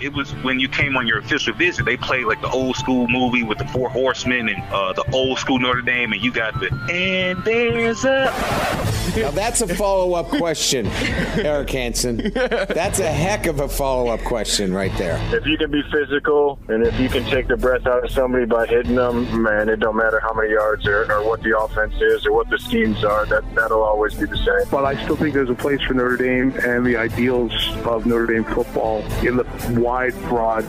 It was when you came on your official visit. They played like the old school movie with the Four Horsemen and uh, the old school Notre Dame, and you got the and there's a. Now that's a follow up question, Eric Hansen. That's a heck of a follow up question right there. If you can be physical and if you can take the breath out of somebody by hitting them, man, it don't matter how many yards or, or what the offense is or what the schemes are. That that'll always be the same. But I still think there's a place for Notre Dame and the ideals of Notre Dame football in the wide, broad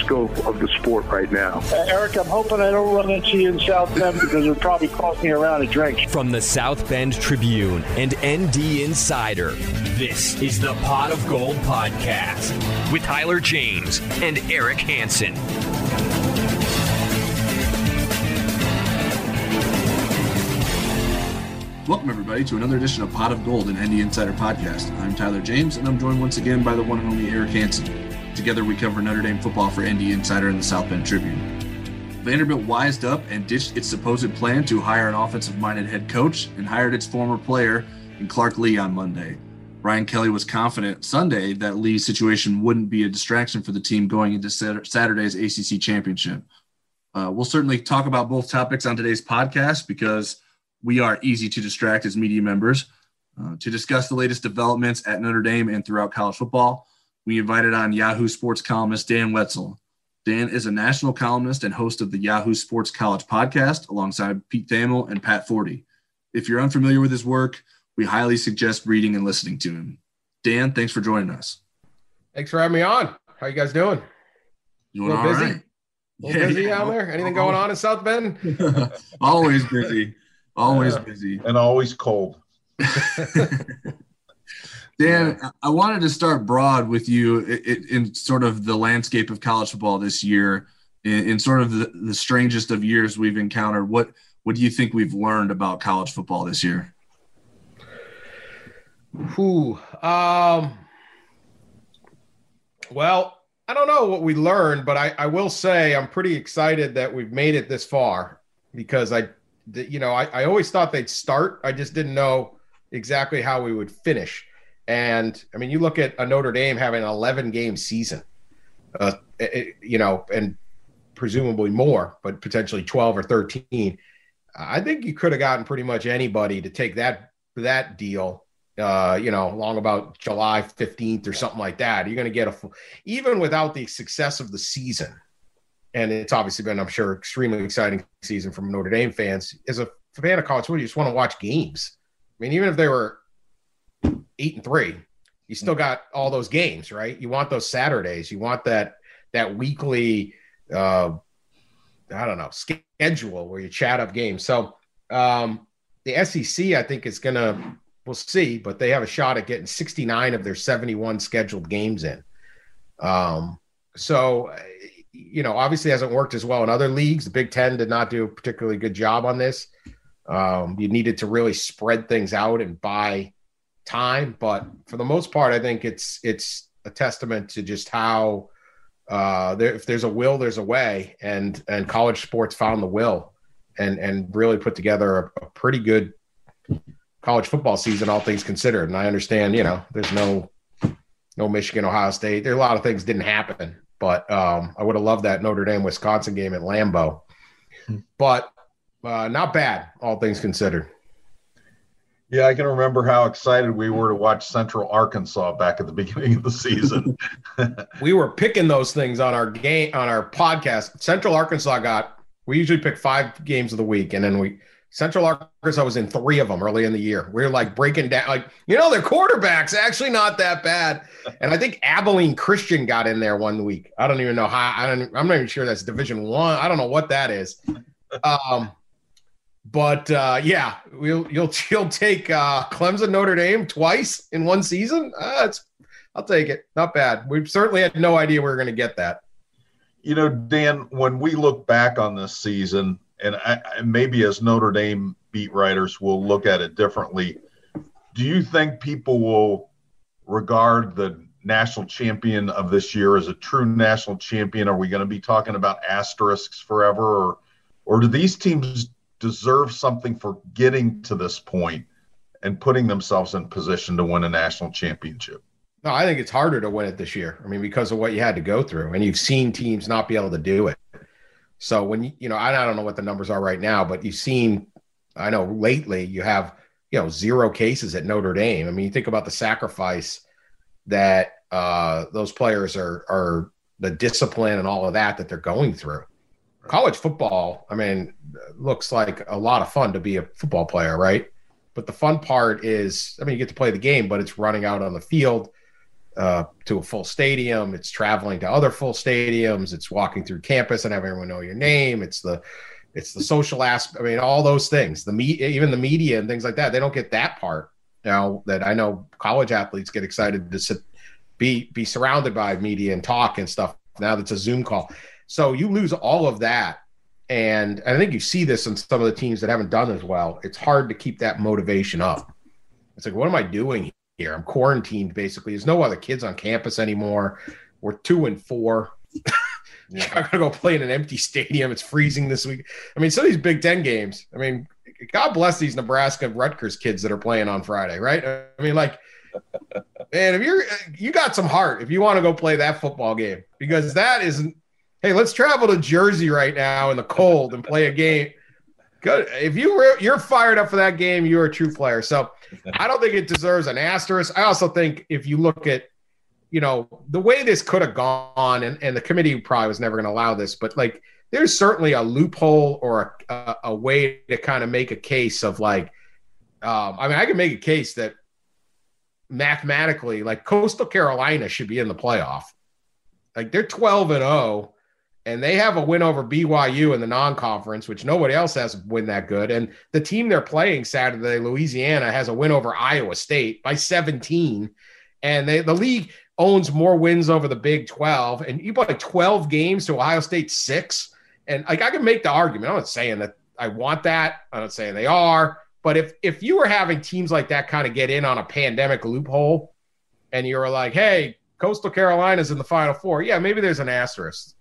scope of the sport right now. Uh, Eric, I'm hoping I don't run into you in South Bend because it'll probably cost me around a drink. From the South Bend Tribune and ND Insider, this is the Pot of Gold Podcast with Tyler James and Eric Hansen. Welcome, everybody, to another edition of Pot of Gold, an ND Insider podcast. I'm Tyler James, and I'm joined once again by the one and only Eric Hansen. Together, we cover Notre Dame football for ND Insider and the South Bend Tribune. Vanderbilt wised up and ditched its supposed plan to hire an offensive minded head coach and hired its former player in Clark Lea on Monday. Brian Kelly was confident Sunday that Lea's situation wouldn't be a distraction for the team going into Saturday's ACC championship. Uh, we'll certainly talk about both topics on today's podcast because we are easy to distract as media members. Uh, to discuss the latest developments at Notre Dame and throughout college football, we invited on Yahoo Sports columnist Dan Wetzel. Dan is a national columnist and host of the Yahoo Sports College podcast alongside Pete Thamel and Pat Forde. If you're unfamiliar with his work, we highly suggest reading and listening to him. Dan, thanks for joining us. Thanks for having me on. How you guys doing? Doing a all busy? right. A little busy out there? Anything going on in South Bend? always busy. Always busy. And always cold. Dan, I wanted to start broad with you in, in sort of the landscape of college football this year, in, in sort of the, the, strangest of years we've encountered. What what do you think we've learned about college football this year? Who? Um, well, I don't know what we learned, but I, I will say I'm pretty excited that we've made it this far because I, you know, I, I always thought they'd start. I just didn't know exactly how we would finish. And I mean, you look at a Notre Dame having an 11 game season, uh, it, you know, and presumably more, but potentially 12 or 13. I think you could have gotten pretty much anybody to take that that deal. Uh, you know, long about July 15th or something like that. You're going to get a even without the success of the season. And it's obviously been, I'm sure, extremely exciting season from Notre Dame fans. As a fan of college football, you just want to watch games. I mean, even if they were eight and three, you still got all those games, right? You want those Saturdays. You want that that weekly, uh, I don't know, schedule where you chat up games. So um, the SEC, I think, is gonna. We'll see, but they have a shot at getting 69 of their 71 scheduled games in. Um, so, you know, obviously hasn't worked as well in other leagues. The Big Ten did not do a particularly good job on this. Um, you needed to really spread things out and buy time, but for the most part, I think it's it's a testament to just how uh, there, if there's a will, there's a way, and and college sports found the will, and and really put together a, a pretty good college football season, all things considered. And I understand, you know, there's no no Michigan, Ohio State. There are a lot of things didn't happen, but um, I would have loved that Notre Dame Wisconsin game at Lambeau. But uh, not bad, all things considered. Yeah, I can remember how excited we were to watch Central Arkansas back at the beginning of the season. we were picking those things on our game on our podcast. Central Arkansas got we usually pick five games of the week, and then we Central Arkansas was in three of them early in the year. We are like breaking down, like you know, their quarterbacks actually not that bad. And I think Abilene Christian got in there one week. I don't even know how. I don't. I'm not even sure that's Division One. I. I don't know what that is. Um, but uh, yeah, we'll you'll you'll take uh, Clemson Notre Dame twice in one season. Uh, it's I'll take it. Not bad. We certainly had no idea we were going to get that. You know, Dan, when we look back on this season, and I, maybe as Notre Dame beat writers we'll look at it differently, do you think people will regard the national champion of this year as a true national champion? Are we going to be talking about asterisks forever, or or do these teams deserve something for getting to this point and putting themselves in position to win a national championship? No, I think it's harder to win it this year. I mean, because of what you had to go through, and you've seen teams not be able to do it. So when you, you know, I don't know what the numbers are right now, but you've seen, I know lately you have, you know, zero cases at Notre Dame. I mean, you think about the sacrifice that uh, those players are are the discipline and all of that that they're going through. College football, I mean, looks like a lot of fun to be a football player, right? But the fun part is, I mean, you get to play the game, but it's running out on the field uh, to a full stadium. It's traveling to other full stadiums. It's walking through campus and having everyone know your name. It's the it's the social aspect. I mean, all those things. The me, even the media and things like that. They don't get that part now. That I know college athletes get excited to sit be be surrounded by media and talk and stuff. Now that's a Zoom call. So you lose all of that. And I think you see this in some of the teams that haven't done as well. It's hard to keep that motivation up. It's like, what am I doing here? I'm quarantined basically. There's no other kids on campus anymore. We're two and four. Yeah. I'm gonna go play in an empty stadium. It's freezing this week. I mean, some of these Big Ten games. I mean, God bless these Nebraska Rutgers kids that are playing on Friday, right? I mean, like Man, if you're you got some heart if you want to go play that football game because that isn't. Hey, let's travel to Jersey right now in the cold and play a game. Good. If you were you're fired up for that game, you're a true player. So I don't think it deserves an asterisk. I also think if you look at, you know, the way this could have gone, and, and the committee probably was never going to allow this, but like there's certainly a loophole or a, a, way to kind of make a case of like, um, I mean, I can make a case that mathematically, like Coastal Carolina should be in the playoff. Like they're 12 and 0, and they have a win over BYU in the non conference, which nobody else has a win that good. And the team they're playing Saturday, Louisiana, has a win over Iowa State by 17. And they, the league owns more wins over the Big 12. And you play 12 games to Ohio State six. And like I can make the argument. I'm not saying that I want that. I'm not saying they are. But if if you were having teams like that kind of get in on a pandemic loophole, and you were like, "Hey, Coastal Carolina's in the Final Four, yeah, maybe there's an asterisk.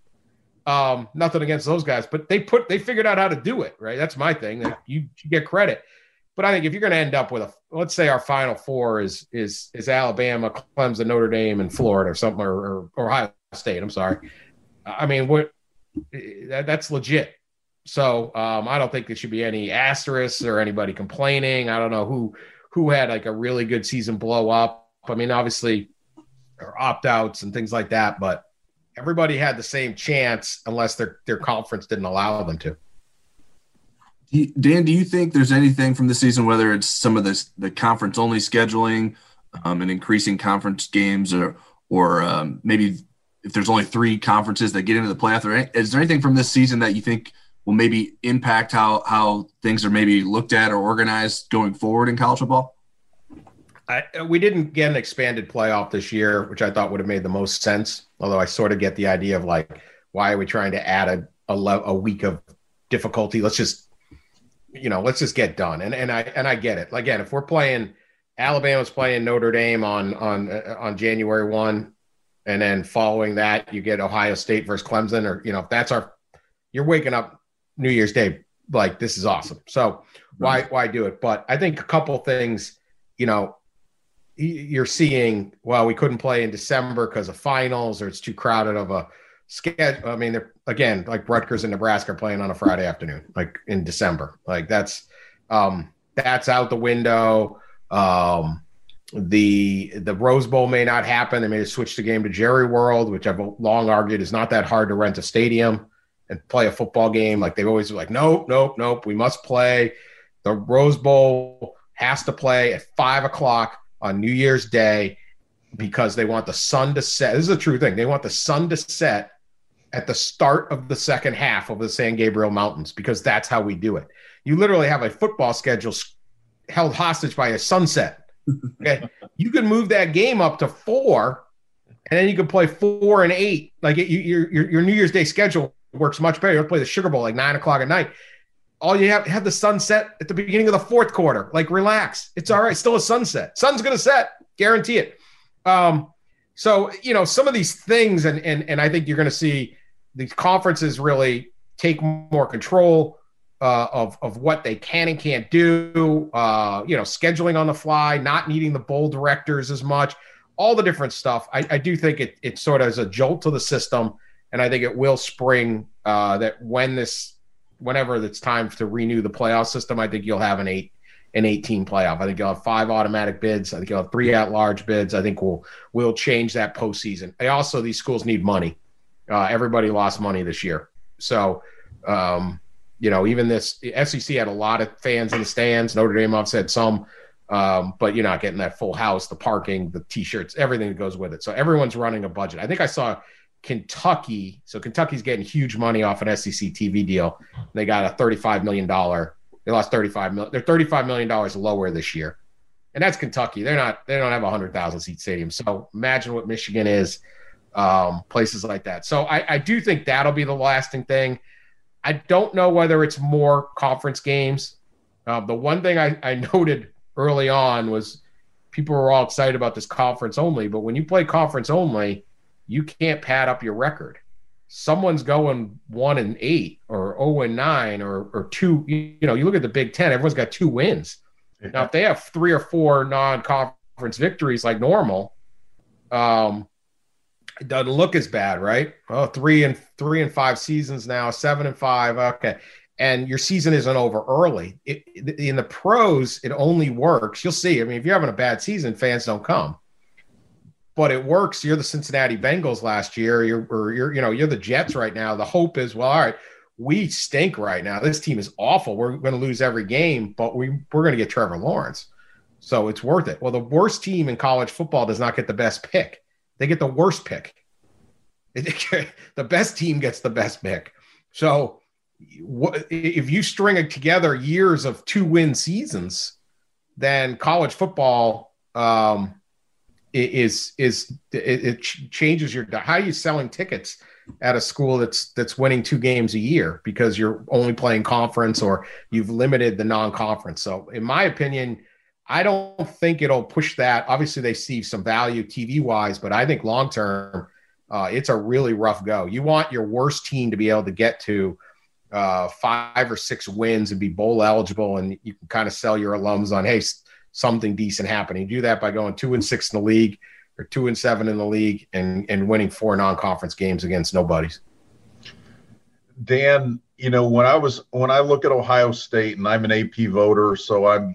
Um, nothing against those guys, but they put they figured out how to do it, right? That's my thing. You, you get credit, but I think if you're going to end up with a, let's say our Final Four is is is Alabama, Clemson, Notre Dame, and Florida, or something, or, or, or Ohio State. I'm sorry. I mean, what that, that's legit. So um, I don't think there should be any asterisks or anybody complaining. I don't know who who had like a really good season blow up. I mean, obviously, or opt outs and things like that, but everybody had the same chance unless their their conference didn't allow them to. Dan, do you think there's anything from the season, whether it's some of this the conference only scheduling um, and increasing conference games, or or um, maybe if there's only three conferences that get into the playoff, or is there anything from this season that you think will maybe impact how how things are maybe looked at or organized going forward in college football? I, we didn't get an expanded playoff this year, which I thought would have made the most sense. Although I sort of get the idea of like, why are we trying to add a a, a week of difficulty? Let's just, you know, let's just get done. And and I and I get it. Again, if we're playing, Alabama's playing Notre Dame on on uh, on January one, and then following that, you get Ohio State versus Clemson, or you know, if that's our, you're waking up New Year's Day, like this is awesome. So why why do it? But I think a couple things, you know, you're seeing. Well, we couldn't play in December because of finals, or it's too crowded of a schedule. I mean, they're again like Rutgers and Nebraska are playing on a Friday afternoon, like in December. Like that's um that's out the window. Um, the the Rose Bowl may not happen. They may switch the game to Jerry World, which I've long argued is not that hard to rent a stadium and play a football game. Like they've always been like, nope, nope, nope. We must play. The Rose Bowl has to play at five o'clock on New Year's Day because they want the sun to set. This is a true thing. They want the sun to set at the start of the second half of the San Gabriel Mountains because that's how we do it. You literally have a football schedule held hostage by a sunset. Okay. you can move that game up to four and then you can play four and eight. Like it, you, your, your your New Year's Day schedule works much better. You play the Sugar Bowl like nine o'clock at night. All you have have the sunset at the beginning of the fourth quarter. Like relax, it's all right. Still a sunset. Sun's gonna set, guarantee it. Um, so you know some of these things, and and and I think you're gonna see these conferences really take more control. Uh, of of what they can and can't do, uh, you know, scheduling on the fly, not needing the bowl directors as much all the different stuff. I, I do think it, it sort of is a jolt to the system, and I think it will spring uh, that when this, whenever it's time to renew the playoff system, I think you'll have an eight, an 18 playoff. I think you'll have five automatic bids. I think you'll have three at large bids. I think we'll we'll change that postseason. I also these schools need money. Uh, everybody lost money this year, so um, you know even this SEC had a lot of fans in the stands. Notre Dame I've said some. Um, but you're not getting that full house, the parking, the t-shirts, everything that goes with it. So everyone's running a budget. I think I saw Kentucky. So Kentucky's getting huge money off an SEC TV deal. They got a $35 million. They lost 35 million. They're $35 million lower this year. And that's Kentucky. They're not, they don't have a hundred thousand seat stadium. So imagine what Michigan is, um, places like that. So I, I do think that'll be the lasting thing. I don't know whether it's more conference games. Uh, the one thing I, I noted early on was people were all excited about this conference only, but when you play conference only, you can't pad up your record. Someone's going one and eight or oh and nine or or two. You, know, you look at the Big Ten, everyone's got two wins. Now, if they have three or four non-conference victories like normal, um, it doesn't look as bad, right? Oh, three and three and five seasons now, seven and five. Okay and your season isn't over early. It, in the pros, it only works. You'll see. I mean, if you're having a bad season, fans don't come. But it works. You're the Cincinnati Bengals last year. You're, or you're, you know, you're the Jets right now. The hope is, well, all right, we stink right now. This team is awful. We're going to lose every game, but we we're going to get Trevor Lawrence, so it's worth it. Well, the worst team in college football does not get the best pick; they get the worst pick. the best team gets the best pick. So what if you string it together years of two win seasons, then college football um, is is it, it changes your how are you selling tickets at a school that's that's winning two games a year because you're only playing conference or you've limited the non-conference. So in my opinion, I don't think it'll push that. Obviously, they see some value TV wise, but I think long term, uh, it's a really rough go. You want your worst team to be able to get to uh, five or six wins and be bowl eligible, and you can kind of sell your alums on, hey, something decent happening. You do that by going two and six in the league or two and seven in the league and, and winning four non-conference games against nobodies. Dan, you know, when I was when I look at Ohio State and I'm an AP voter, so I've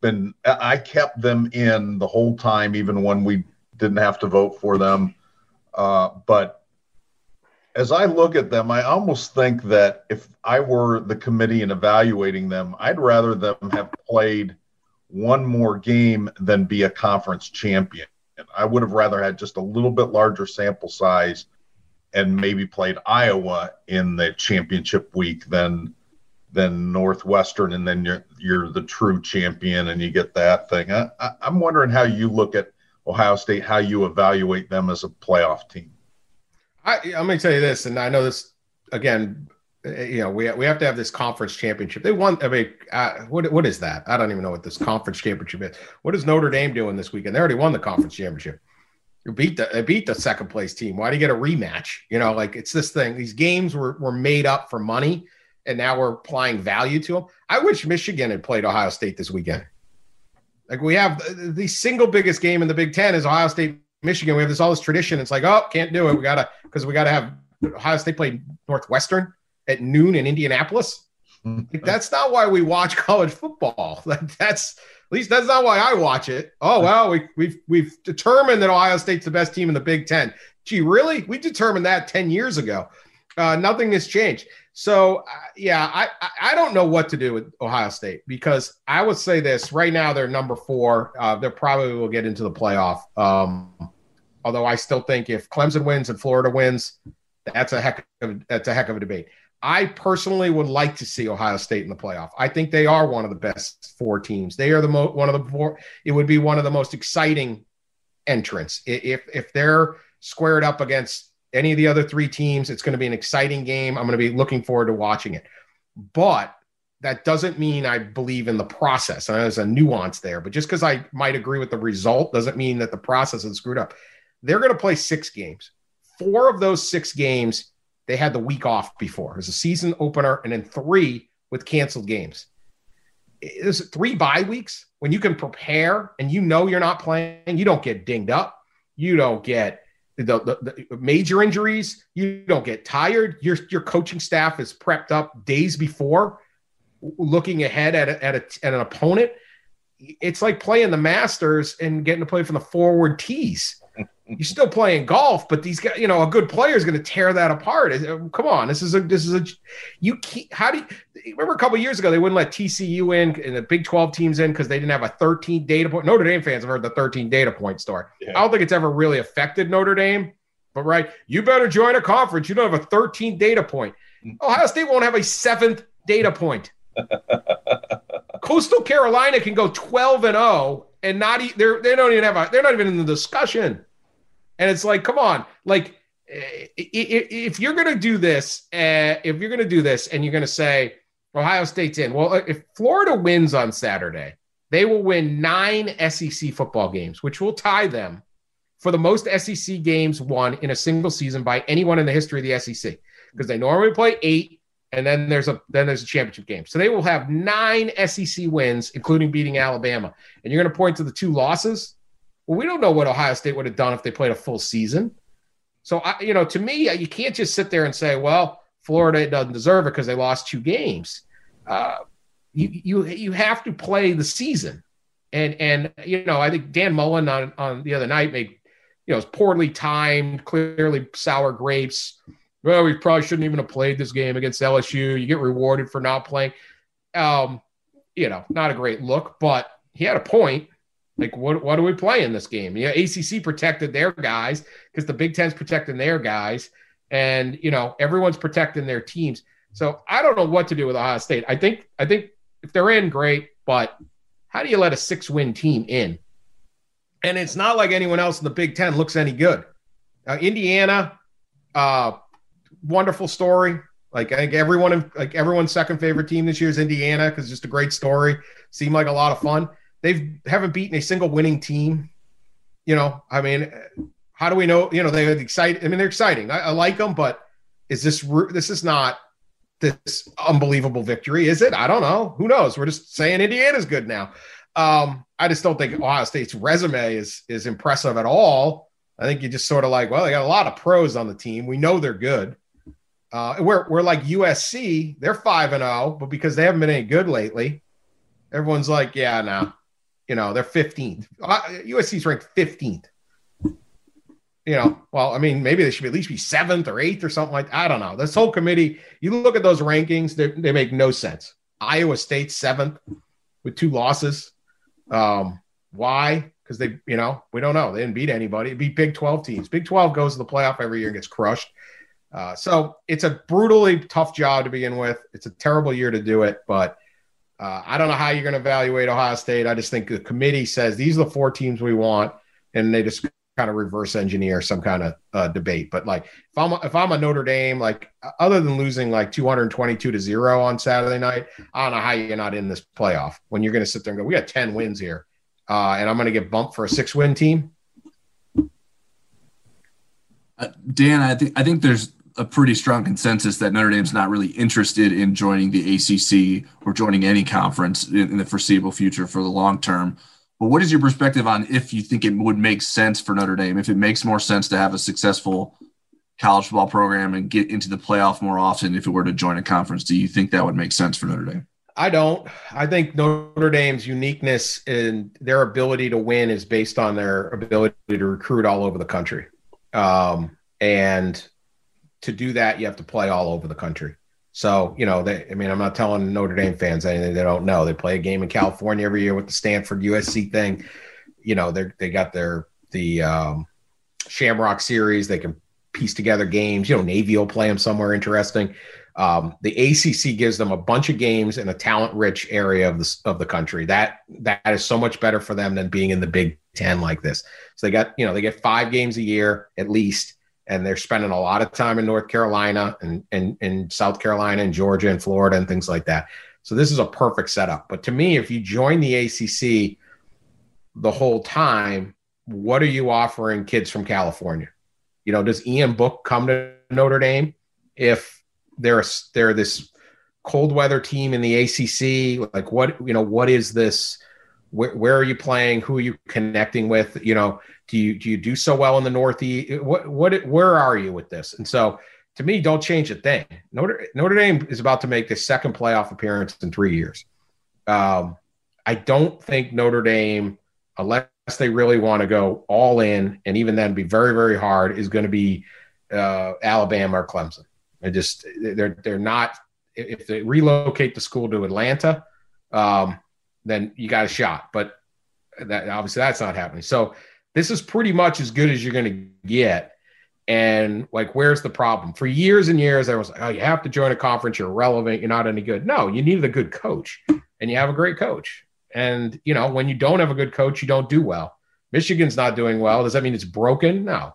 been I kept them in the whole time, even when we didn't have to vote for them. Uh, but as I look at them, I almost think that if I were the committee and evaluating them, I'd rather them have played one more game than be a conference champion. I would have rather had just a little bit larger sample size and maybe played Iowa in the championship week than than Northwestern, and then you're you're the true champion and you get that thing. I, I, I'm wondering how you look at Ohio State, how you evaluate them as a playoff team. I, I'm going to tell you this, and I know this again. You know, we we have to have this conference championship. They won. I mean, uh, what what is that? I don't even know what this conference championship is. What is Notre Dame doing this weekend? They already won the conference championship. You beat the they beat the second place team. Why do you get a rematch? You know, like it's this thing. These games were were made up for money, and now we're applying value to them. I wish Michigan had played Ohio State this weekend. Like we have the single biggest game in the Big Ten is Ohio State Michigan, we have this all this tradition. It's like, oh, can't do it. We gotta because we gotta have Ohio State play Northwestern at noon in Indianapolis. Like, that's not why we watch college football. Like, that's at least that's not why I watch it. Oh well, we, we've we've determined that Ohio State's the best team in the Big Ten. Gee, really? We determined that ten years ago. Uh, nothing has changed. So uh, yeah, I I don't know what to do with Ohio State because I would say this right now they're number four. Uh, they probably will get into the playoff. Um, although I still think if Clemson wins and Florida wins, that's a heck of that's a heck of a debate. I personally would like to see Ohio State in the playoff. I think they are one of the best four teams. They are the mo- one of the four. It would be one of the most exciting entrants if if they're squared up against any of the other three teams. It's going to be an exciting game. I'm going to be looking forward to watching it. But that doesn't mean I believe in the process. And there's a nuance there, but just because I might agree with the result doesn't mean that the process is screwed up. They're going to play six games. Four of those six games, they had the week off before. It was a season opener, and then three with canceled games. There's three bye weeks when you can prepare and you know you're not playing, you don't get dinged up. You don't get the, the, the, major injuries. You don't get tired. Your your coaching staff is prepped up days before looking ahead at, a, at, a, at an opponent, it's like playing the Masters and getting to play from the forward tees. You're still playing golf, but these guys, you know, a good player is going to tear that apart. Um, come on, this is a this is a you. Can't, how do you remember a couple years ago they wouldn't let TCU in and the Big 12 teams in because they didn't have a 13 data point. Notre Dame fans have heard the 13 data point story. Yeah. I don't think it's ever really affected Notre Dame, but right, you better join a conference. You don't have a 13 data point. Ohio State won't have a seventh data point. Coastal Carolina can go 12 and 0 and not they're they don't even have a they're not even in the discussion. And it's like, come on, like if you're going to do this, uh, if you're going to do this and you're going to say Ohio State's in, well, if Florida wins on Saturday, they will win nine SEC football games, which will tie them for the most SEC games won in a single season by anyone in the history of the SEC because they normally play eight and then there's a then there's a championship game. So they will have nine SEC wins, including beating Alabama. And you're going to point to the two losses. Well, we don't know what Ohio State would have done if they played a full season. So I, you know, to me, you can't just sit there and say, "Well, Florida doesn't deserve it because they lost two games." Uh, you you you have to play the season, and and you know, I think Dan Mullen on on the other night made, you know, it was poorly timed, clearly sour grapes well, we probably shouldn't even have played this game against LSU. You get rewarded for not playing. Um, you know, not a great look, but he had a point. Like, what, what are we play in this game? Yeah, ACC protected their guys because the Big Ten's protecting their guys, and you know everyone's protecting their teams. So I don't know what to do with Ohio State. I think I think if they're in, great, but how do you let a six-win team in? And it's not like anyone else in the Big Ten looks any good. Uh, Indiana, uh, wonderful story. Like I think everyone, like everyone's second favorite team this year is Indiana because just a great story. Seemed like a lot of fun. They haven't beaten a single winning team. You know, I mean, how do we know? You know, they're excited. I mean, they're exciting. I, I like them, but is this this is not this unbelievable victory? Is it? I don't know. Who knows? We're just saying Indiana's good now. Um, I just don't think Ohio State's resume is is impressive at all. I think you just sort of like, well, they got a lot of pros on the team. We know they're good. Uh, we're we're like USC, they're five and zero, oh, but because they haven't been any good lately, everyone's like, yeah, no, you know, they're fifteenth. Uh, USC's ranked fifteenth. You know, well, I mean, maybe they should at least be seventh or eighth or something like. That. I don't know. This whole committee, you look at those rankings, they, they make no sense. Iowa State seventh with two losses. Um, why? Because they, you know, we don't know. They didn't beat anybody. It beat Big Twelve teams. Big Twelve goes to the playoff every year and gets crushed. Uh, so it's a brutally tough job to begin with. It's a terrible year to do it, but uh, I don't know how you're going to evaluate Ohio State. I just think the committee says these are the four teams we want, and they just kind of reverse engineer some kind of uh, debate. But like, if I'm if I'm a Notre Dame, like other than losing like 222 to zero on Saturday night, I don't know how you're not in this playoff when you're going to sit there and go, we got 10 wins here, uh, and I'm going to get bumped for a six win team. Uh, Dan, I think I think there's a pretty strong consensus that Notre Dame's not really interested in joining the ACC or joining any conference in, in, the foreseeable future for the long term. But what is your perspective on if you think it would make sense for Notre Dame, if it makes more sense to have a successful college football program and get into the playoff more often if it were to join a conference? Do you think that would make sense for Notre Dame? I don't. I think Notre Dame's uniqueness and their ability to win is based on their ability to recruit all over the country. Um, and to do that, you have to play all over the country. So, you know, they, I mean, I'm not telling Notre Dame fans anything they don't know. They play a game in California every year with the Stanford USC thing. You know, they they got their the um, Shamrock series. They can piece together games. You know, Navy will play them somewhere interesting. Um, the ACC gives them a bunch of games in a talent-rich area of the of the country. That that is so much better for them than being in the Big Ten like this. So they got you know they get five games a year at least, and they're spending a lot of time in North Carolina and and, and South Carolina and Georgia and Florida and things like that. So this is a perfect setup. But to me, if you join the ACC the whole time, what are you offering kids from California? You know, does Ian Book come to Notre Dame if they're they're this cold weather team in the ACC? Like, what you know, what is this? Where, where are you playing? Who are you connecting with? You know, do you do you do so well in the Northeast? What what where are you with this? And so, to me, don't change a thing. Notre Notre Dame is about to make the second playoff appearance in three years. Um, I don't think Notre Dame, unless they really want to go all in, and even then be very very hard, is going to be uh, Alabama or Clemson. I just they're they're not. If they relocate the school to Atlanta, um, then you got a shot. But that obviously that's not happening. So this is pretty much as good as you're going to get. And like, where's the problem? For years and years, I was like, oh, you have to join a conference. You're relevant. You're not any good. No, you needed a good coach, and you have a great coach. And you know, when you don't have a good coach, you don't do well. Michigan's not doing well. Does that mean it's broken? No.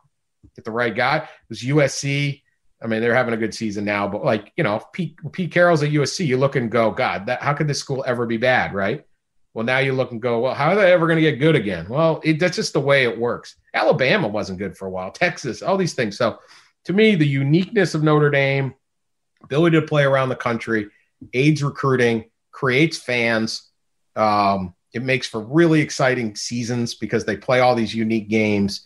Get the right guy. It was USC. I mean, they're having a good season now, but like, you know, Pete, Pete Carroll's at USC, you look and go, God, that how could this school ever be bad, right? Well, now you look and go, well, how are they ever going to get good again? Well, it, that's just the way it works. Alabama wasn't good for a while, Texas, all these things. So, to me, the uniqueness of Notre Dame, ability to play around the country, aids recruiting, creates fans. Um, it makes for really exciting seasons because they play all these unique games,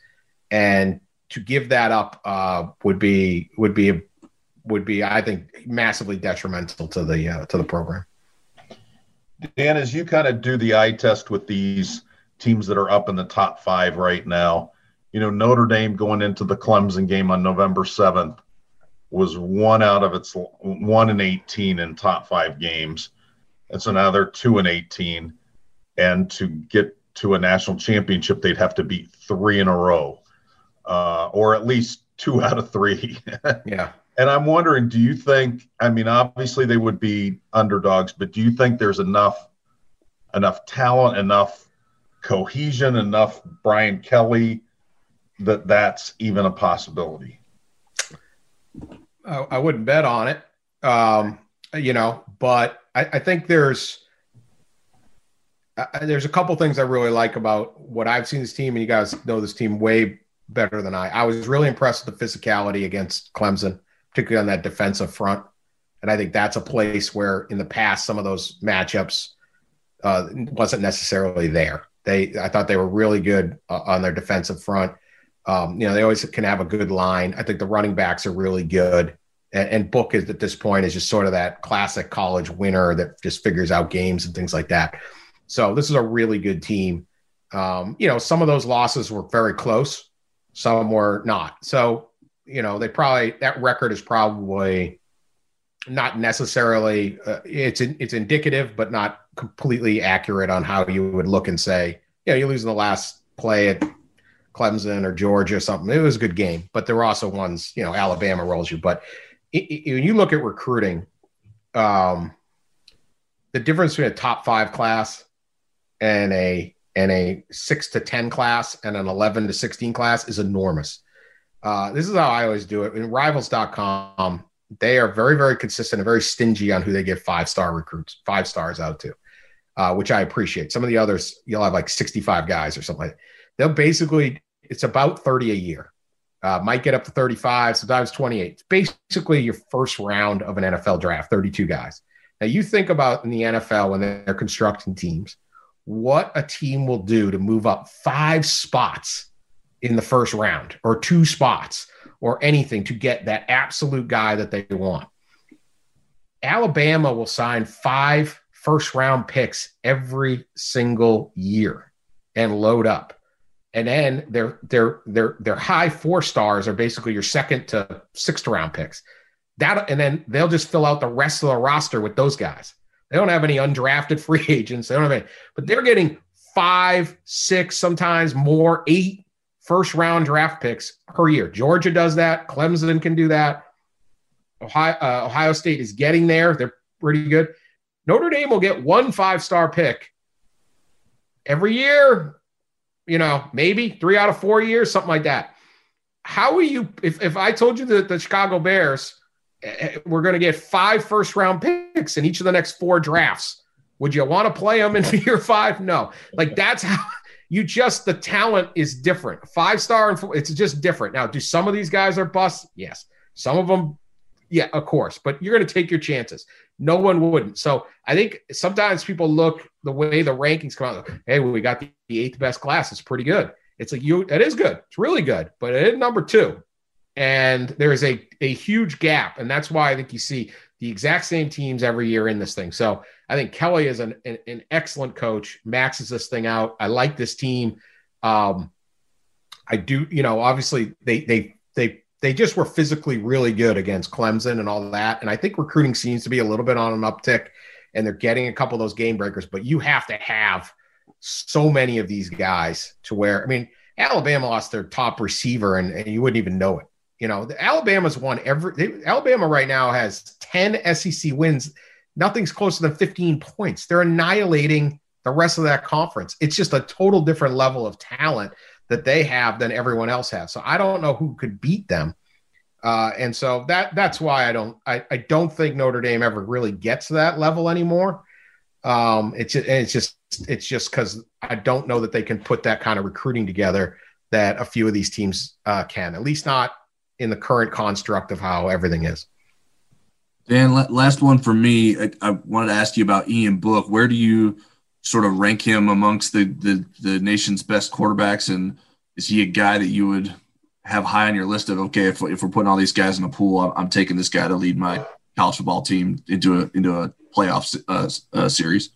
and to give that up uh, would be would be would be I think massively detrimental to the uh, to the program. Dan, as you kind of do the eye test with these teams that are up in the top five right now, you know Notre Dame going into the Clemson game on November seventh was one out of its one and eighteen in top five games, now they're two and eighteen, and to get to a national championship, they'd have to beat three in a row uh, or at least two out of three. yeah. And I'm wondering, do you think? I mean, obviously they would be underdogs, but do you think there's enough enough talent, enough cohesion, enough Brian Kelly that that's even a possibility? I, I wouldn't bet on it, um, you know, but I, I think there's uh, there's a couple things I really like about what I've seen this team, and you guys know this team way better than I. I was really impressed with the physicality against Clemson, particularly on that defensive front. And I think that's a place where in the past some of those matchups uh, wasn't necessarily there. They, I thought they were really good uh, on their defensive front. Um, you know, they always can have a good line. I think the running backs are really good. And, and Book is at this point is just sort of that classic college winner that just figures out games and things like that. So this is a really good team. Um, you know, some of those losses were very close some were not. So, you know, they probably that record is probably not necessarily uh, it's it's indicative, but not completely accurate on how you would look and say, you know, you lose in the last play at Clemson or Georgia or something. It was a good game, but there were also ones, you know, Alabama rolls you. But when you look at recruiting, um, the difference between a top five class and a and a six to 10 class and an 11 to 16 class is enormous. Uh, this is how I always do it. In rivals.com, they are very, very consistent and very stingy on who they give five star recruits, five stars out to, uh, which I appreciate. Some of the others, you'll have like 65 guys or something like that. They'll basically, it's about 30 a year. Uh, might get up to 35, sometimes 28. It's basically your first round of an NFL draft, 32 guys. Now, you think about in the NFL when they're constructing teams, what a team will do to move up five spots in the first round or two spots or anything to get that absolute guy that they want. Alabama will sign five first round picks every single year and load up. And then their their their their high four stars are basically your second to sixth round picks. That and then they'll just fill out the rest of the roster with those guys. They don't have any undrafted free agents. They don't have any, but they're getting five, six, sometimes more, eight first round draft picks per year. Georgia does that. Clemson can do that. Ohio, uh, Ohio State is getting there. They're pretty good. Notre Dame will get one five star pick every year, you know, maybe three out of four years, something like that. How are you? If, if I told you that the Chicago Bears eh, were going to get five first round picks in each of the next four drafts, would you want to play them in year five? No. Like that's how you just, the talent is different. Five star and four, it's just different. Now, do some of these guys are busts? Yes. Some of them, yeah, of course, but you're going to take your chances. No one wouldn't. So I think sometimes people look the way the rankings come out. Hey, we got the, eighth best class. It's pretty good. It's like you. That is good. It's really good. But it is number two, and there is a a huge gap, and that's why I think you see the exact same teams every year in this thing. So I think Kelly is an an, an excellent coach. Maxes this thing out. I like this team. Um, I do. You know, obviously they they they they just were physically really good against Clemson and all that. And I think recruiting seems to be a little bit on an uptick and they're getting a couple of those game breakers, but you have to have so many of these guys to where, I mean, Alabama lost their top receiver and, and you wouldn't even know it. You know, the, Alabama's won every, they, Alabama right now has 10 SEC wins. Nothing's closer than 15 points. They're annihilating the rest of that conference. It's just a total different level of talent that they have than everyone else has. So I don't know who could beat them. Uh, and so that that's why I don't I, I don't think Notre Dame ever really gets to that level anymore. Um, it's just, it's just it's just because I don't know that they can put that kind of recruiting together that a few of these teams uh, can. At least not in the current construct of how everything is. Dan, last one for me. I, I wanted to ask you about Ian Book. Where do you sort of rank him amongst the, the, the nation's best quarterbacks? And is he a guy that you would have high on your list of, okay, if, if we're putting all these guys in a pool, I'm, I'm taking this guy to lead my college football team into a, into a playoff uh, uh, series?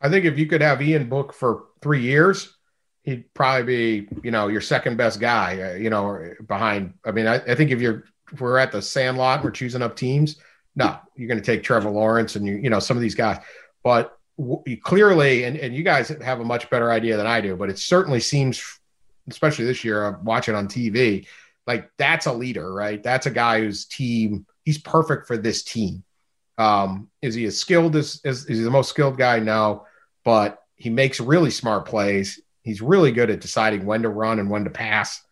I think if you could have Ian Book for three years, he'd probably be, you know, your second best guy, uh, you know, behind. I mean, I, I think if you're, if we're at the sandlot, we're choosing up teams. No, you're going to take Trevor Lawrence and you, you know, some of these guys. But clearly, and, and you guys have a much better idea than I do, but it certainly seems, especially this year, I'm watching on TV, like that's a leader, right? That's a guy whose team, he's perfect for this team. Um, is he as skilled as, as is he the most skilled guy? No, but he makes really smart plays. He's really good at deciding when to run and when to pass.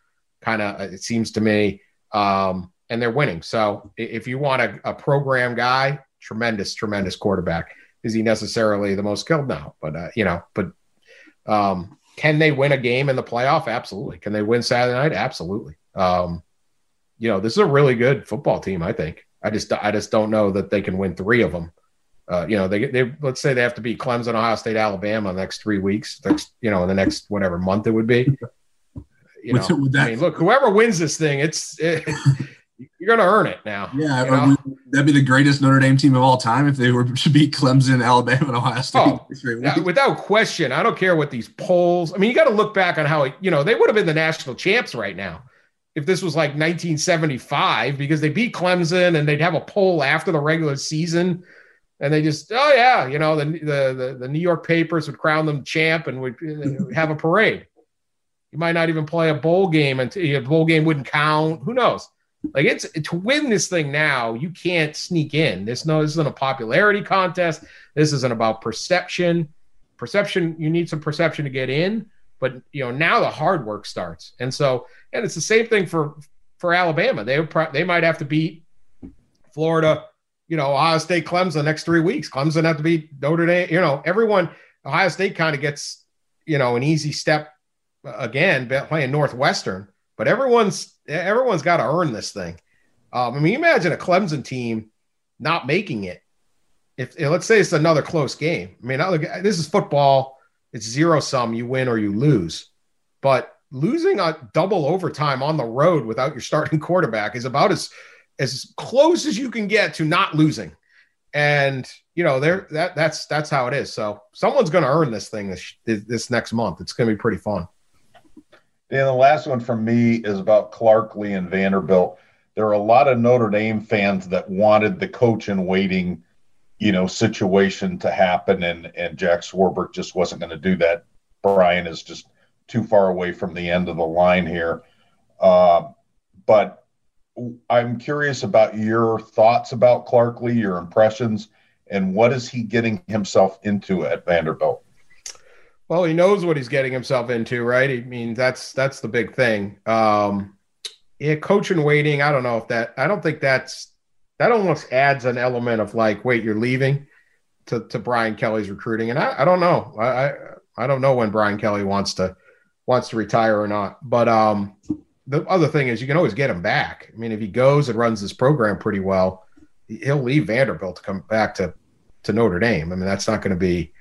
Kind of, it seems to me. Um, and they're winning. So if you want a, a program guy, tremendous, tremendous quarterback is he necessarily the most skilled? now? but uh, you know, but um, can they win a game in the playoff? Absolutely. Can they win Saturday night? Absolutely. Um, you know, this is a really good football team. I think. I just I just don't know that they can win three of them. Uh, you know, they they let's say they have to beat Clemson, Ohio State, Alabama the next three weeks. Next, you know, in the next whatever month it would be. You know, with, with that, I mean, look, whoever wins this thing, it's it, you're going to earn it now. Yeah, you know? that'd be the greatest Notre Dame team of all time if they were to beat Clemson, Alabama, and Ohio State. Oh, yeah, without question. I don't care what these polls. I mean, you got to look back on how it, you know they would have been the national champs right now if this was like 1975 because they beat Clemson and they'd have a poll after the regular season. And they just, oh yeah, you know, the the the, the New York papers would crown them champ and would uh, have a parade. You might not even play a bowl game and a bowl game wouldn't count. Who knows? Like it's to win this thing now, you can't sneak in. This no, this isn't a popularity contest. This isn't about perception. Perception, you need some perception to get in, but you know now the hard work starts. And so, and it's the same thing for for Alabama. They they might have to beat Florida, you know, Ohio State, Clemson the next three weeks. Clemson have to beat Notre Dame. You know, everyone. Ohio State kind of gets you know an easy step again playing Northwestern, but everyone's everyone's got to earn this thing. Um, I mean, imagine a Clemson team not making it. If, if let's say it's another close game. I mean, this is football. It's zero sum. You win or you lose. But losing a double overtime on the road without your starting quarterback is about as as close as you can get to not losing. And you know, there that that's that's how it is. So someone's going to earn this thing this this next month. It's going to be pretty fun. And the last one from me is about Clark Lea and Vanderbilt. There are a lot of Notre Dame fans that wanted the coach in waiting, you know, situation to happen, and and Jack Swarbrick just wasn't going to do that. Brian is just too far away from the end of the line here. Uh, but I'm curious about your thoughts about Clark Lea, your impressions, and what is he getting himself into at Vanderbilt? Well, he knows what he's getting himself into, right? I mean, that's that's the big thing. Um, yeah, coach and waiting. I don't know if that. I don't think that's that almost adds an element of like, wait, you're leaving to to Brian Kelly's recruiting, and I, I don't know. I, I I don't know when Brian Kelly wants to wants to retire or not. But um, the other thing is you can always get him back. I mean, if he goes and runs this program pretty well, he'll leave Vanderbilt to come back to to Notre Dame. I mean, that's not going to be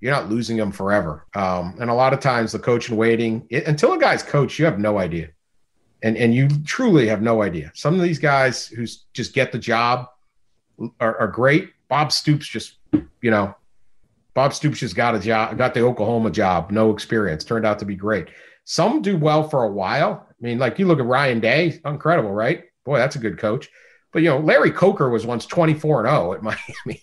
you're not losing him forever. Um, and a lot of times the coach and waiting it, until a guy's coach, you have no idea, and and you truly have no idea. Some of these guys who just get the job are, are great. Bob Stoops just you know Bob Stoops just got a job, got the Oklahoma job, no experience, turned out to be great. Some do well for a while. I mean, like you look at Ryan Day, incredible, right? Boy, that's a good coach. But you know, Larry Coker was once 24 and 0 at Miami,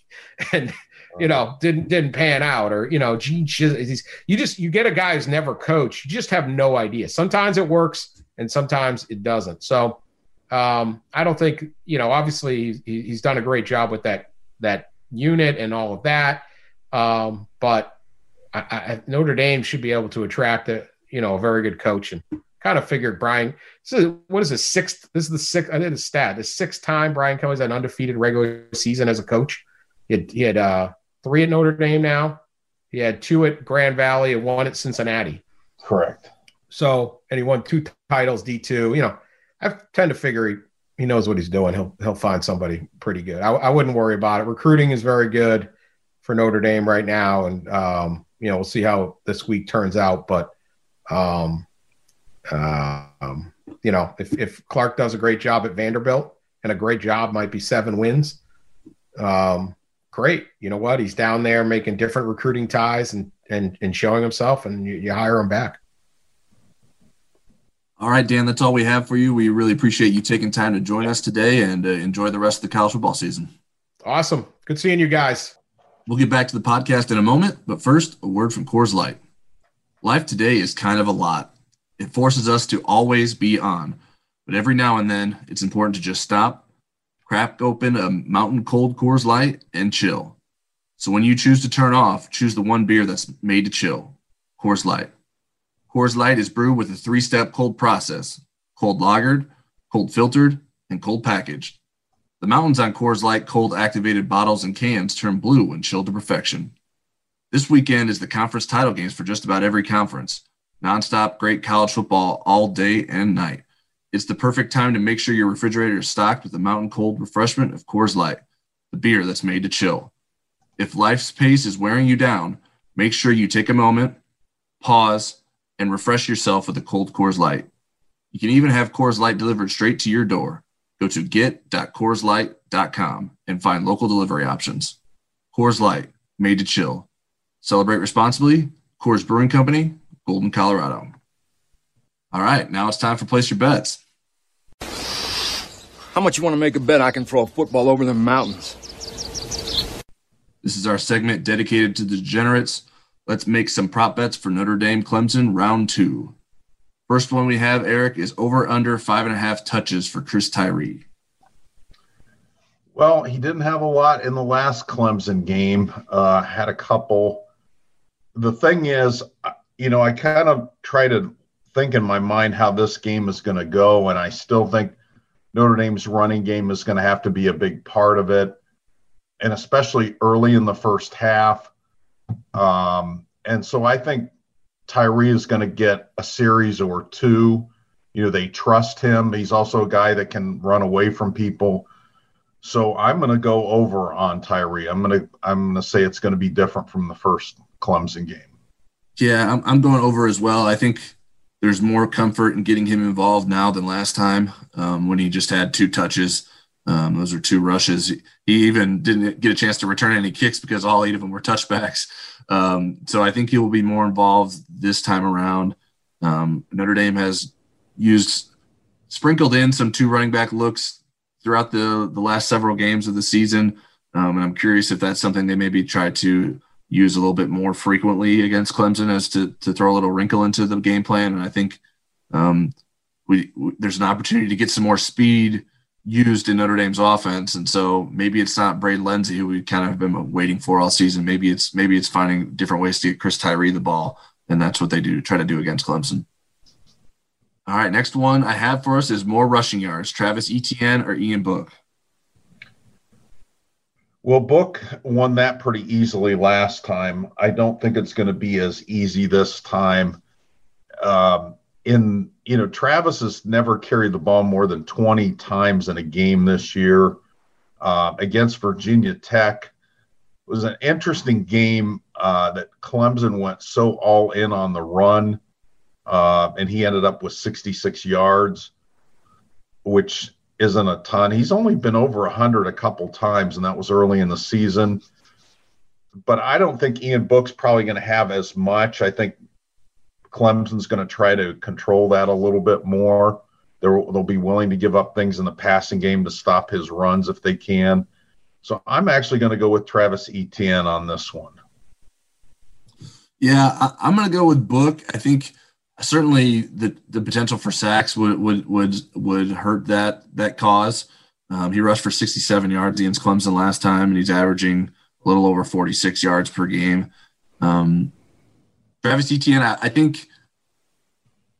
and you know didn't didn't pan out. Or you know, Gene Chiz- you just you get a guy who's never coached, you just have no idea. Sometimes it works, and sometimes it doesn't. So um, I don't think you know. Obviously, he, he's done a great job with that that unit and all of that. Um, but I, I, Notre Dame should be able to attract a you know a very good coach and kind of figured Brian. So what is this sixth? This is the sixth. I did a stat. The sixth time Brian Kelly's had an undefeated regular season as a coach. He had, he had uh, three at Notre Dame now. He had two at Grand Valley and one at Cincinnati. Correct. So and he won two titles D two. You know, I tend to figure he, he knows what he's doing. He'll he'll find somebody pretty good. I, I wouldn't worry about it. Recruiting is very good for Notre Dame right now, and um, you know we'll see how this week turns out. But um, um, you know, if if Clark does a great job at Vanderbilt, and a great job might be seven wins, um, great. You know what? He's down there making different recruiting ties and and and showing himself, and you, you hire him back. All right, Dan, that's all we have for you. We really appreciate you taking time to join us today and uh, enjoy the rest of the college football season. Awesome. Good seeing you guys. We'll get back to the podcast in a moment, but first, a word from Coors Light. Life today is kind of a lot. It forces us to always be on, but every now and then, it's important to just stop, crack open a mountain cold Coors Light, and chill. So when you choose to turn off, choose the one beer that's made to chill Coors Light. Coors Light is brewed with a three step cold process cold lagered, cold filtered, and cold packaged. The mountains on Coors Light cold activated bottles and cans turn blue when chilled to perfection. This weekend is the conference title games for just about every conference. Nonstop great college football all day and night. It's the perfect time to make sure your refrigerator is stocked with the mountain cold refreshment of Coors Light, the beer that's made to chill. If life's pace is wearing you down, make sure you take a moment, pause, and refresh yourself with a cold Coors Light. You can even have Coors Light delivered straight to your door. Go to get.coorslight.com and find local delivery options. Coors Light, made to chill. Celebrate responsibly. Coors Brewing Company, Golden, Colorado. All right, now it's time for place your bets. How much you want to make a bet I can throw a football over the mountains? This is our segment dedicated to the degenerates. Let's make some prop bets for Notre Dame Clemson round two. First one we have, Eric, is over under five and a half touches for Chris Tyree. Well, he didn't have a lot in the last Clemson game. Uh, had a couple. The thing is, you know, I kind of try to think in my mind how this game is going to go, and I still think Notre Dame's running game is going to have to be a big part of it, and especially early in the first half. Um, and so I think Tyree is going to get a series or two. You know, they trust him. He's also a guy that can run away from people. So I'm going to go over on Tyree. I'm going to I'm going to say it's going to be different from the first Clemson game. Yeah, I'm, I'm going over as well. I think there's more comfort in getting him involved now than last time um, when he just had two touches. Um, those are two rushes. He even didn't get a chance to return any kicks because all eight of them were touchbacks. Um, so I think he will be more involved this time around. Um, Notre Dame has used sprinkled in some two running back looks throughout the the last several games of the season, um, and I'm curious if that's something they maybe try to use a little bit more frequently against Clemson as to to throw a little wrinkle into the game plan. And I think um, we, we there's an opportunity to get some more speed used in Notre Dame's offense, and so maybe it's not Braden Lenzy who we kind of have been waiting for all season. Maybe it's maybe it's finding different ways to get Chris Tyree the ball, and that's what they do try to do against Clemson. All right, next one I have for us is more rushing yards. Travis Etienne or Ian Book. Well, Book won that pretty easily last time. I don't think it's going to be as easy this time. Um, in you know, Travis has never carried the ball more than 20 times in a game this year uh, against Virginia Tech. It was an interesting game uh, that Clemson went so all in on the run, uh, and he ended up with 66 yards, which isn't a ton. He's only been over 100 a couple times, and that was early in the season. But I don't think Ian Book's probably going to have as much. I think Clemson's going to try to control that a little bit more. They'll, they'll be willing to give up things in the passing game to stop his runs if they can. So I'm actually going to go with Travis Etienne on this one. Yeah, I, am going to go with Book. I think certainly the the potential for sacks would would would would hurt that that cause. Um, he rushed for 67 yards against Clemson last time, and he's averaging a little over 46 yards per game. Um, Travis Etienne, I, I think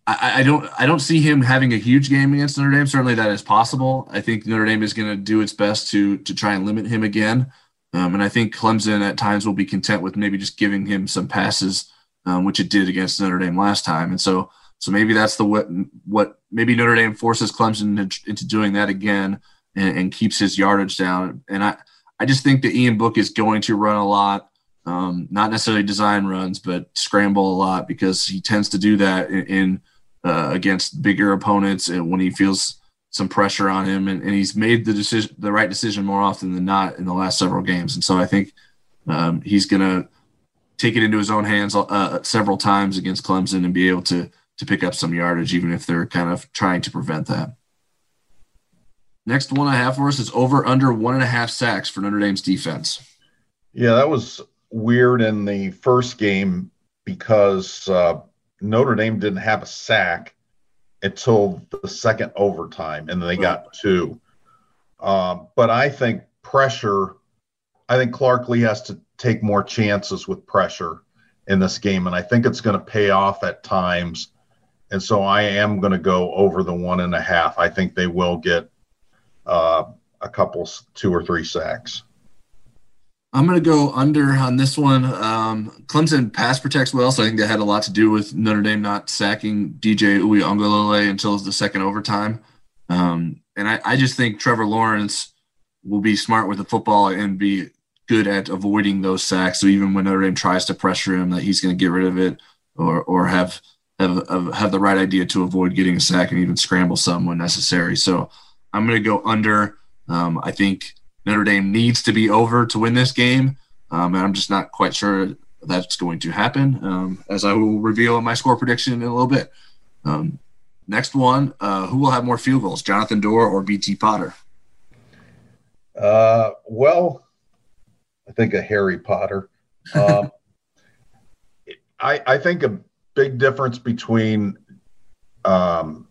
I, I, don't I don't see him having a huge game against Notre Dame. Certainly that is possible. I think Notre Dame is going to do its best to to try and limit him again. Um, and I think Clemson at times will be content with maybe just giving him some passes um, which it did against Notre Dame last time. And so, so maybe that's the what, what maybe Notre Dame forces Clemson into, into doing that again and, and, keeps his yardage down. And I, I just think that Ian Book is going to run a lot, um, not necessarily design runs, but scramble a lot because he tends to do that in, in uh, against bigger opponents and when he feels some pressure on him. And, and, he's made the decision, the right decision more often than not in the last several games. And so I think um, he's going to take it into his own hands uh, several times against Clemson and be able to to pick up some yardage, even if they're kind of trying to prevent that. Next one I have for us is over under one and a half sacks for Notre Dame's defense. Yeah, that was weird in the first game because uh, Notre Dame didn't have a sack until the second overtime, and then they got two. Um, but I think pressure. I think Clark Lea has to take more chances with pressure in this game, and I think it's going to pay off at times. And so I am going to go over the one and a half. I think they will get uh, a couple, two or three sacks. I'm going to go under on this one. Um, Clemson pass protects well, so I think that had a lot to do with Notre Dame not sacking DJ Uiagalelei until the second overtime. Um, and I, I, just think Trevor Lawrence will be smart with the football and be good at avoiding those sacks. So even when Notre Dame tries to pressure him, that he's going to get rid of it or or have have have the right idea to avoid getting a sack and even scramble some when necessary. So I'm going to go under. Um, I think Notre Dame needs to be over to win this game, um, and I'm just not quite sure that's going to happen. Um, as I will reveal in my score prediction in a little bit. Um, next one, uh, who will have more field goals, Jonathan Doerer or BT Potter? Uh, well, I think of Harry Potter. Um, I, I think a big difference between um,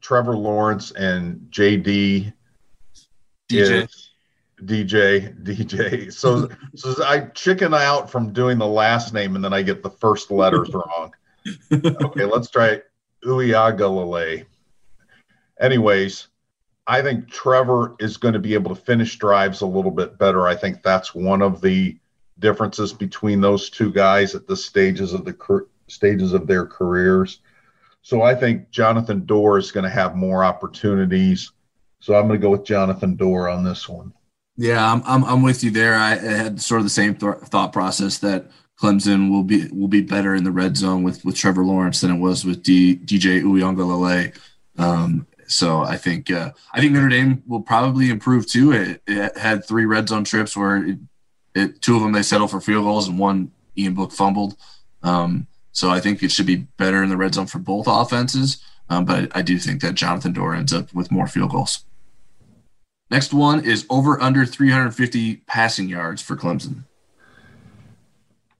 Trevor Lawrence and JD DJ. is DJ DJ. So so I chicken out from doing the last name and then I get the first letters wrong. Okay, let's try Uiagalelei. Anyways, I think Trevor is going to be able to finish drives a little bit better. I think that's one of the differences between those two guys at the stages of the stages of their careers. So I think Jonathan Doerer is going to have more opportunities. So I'm going to go with Jonathan Doerer on this one. Yeah, I'm, I'm, I'm with you there. I had sort of the same th- thought process that Clemson will be will be better in the red zone with with Trevor Lawrence than it was with D, DJ Uiagalelei. Um, so I think uh, I think Notre Dame will probably improve too. It, it had three red zone trips where it, it, two of them they settled for field goals and one Ian Book fumbled. Um, so I think it should be better in the red zone for both offenses. Um, but I do think that Jonathan Doerer ends up with more field goals. Next one is over under 350 passing yards for Clemson.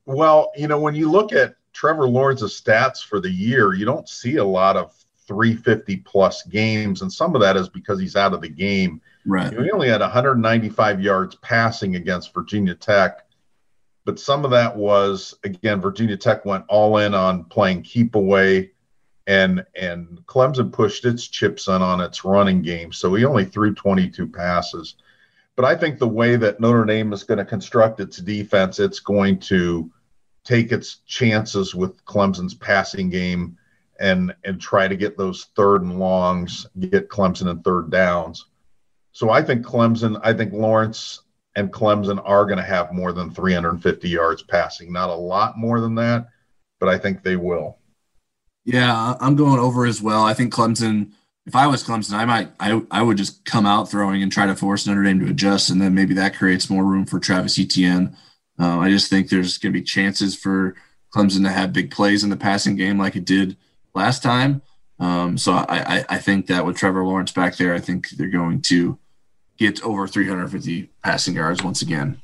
Well, you know, when you look at Trevor Lawrence's stats for the year, you don't see a lot of 350 plus games, and some of that is because he's out of the game. Right. He only had 195 yards passing against Virginia Tech, but some of that was again Virginia Tech went all in on playing keep away, and and Clemson pushed its chips in on its running game, so he only threw 22 passes. But I think the way that Notre Dame is going to construct its defense, it's going to take its chances with Clemson's passing game and and try to get those third and longs, get Clemson in third downs. So I think Clemson, I think Lawrence and Clemson are going to have more than 350 yards passing. Not a lot more than that, but I think they will. Yeah, I'm going over as well. I think Clemson. If I was Clemson, I might I I would just come out throwing and try to force Notre Dame to adjust, and then maybe that creates more room for Travis Etienne. Uh, I just think there's going to be chances for Clemson to have big plays in the passing game like it did last time. Um, so I, I, I think that with Trevor Lawrence back there, I think they're going to get over 350 passing yards once again.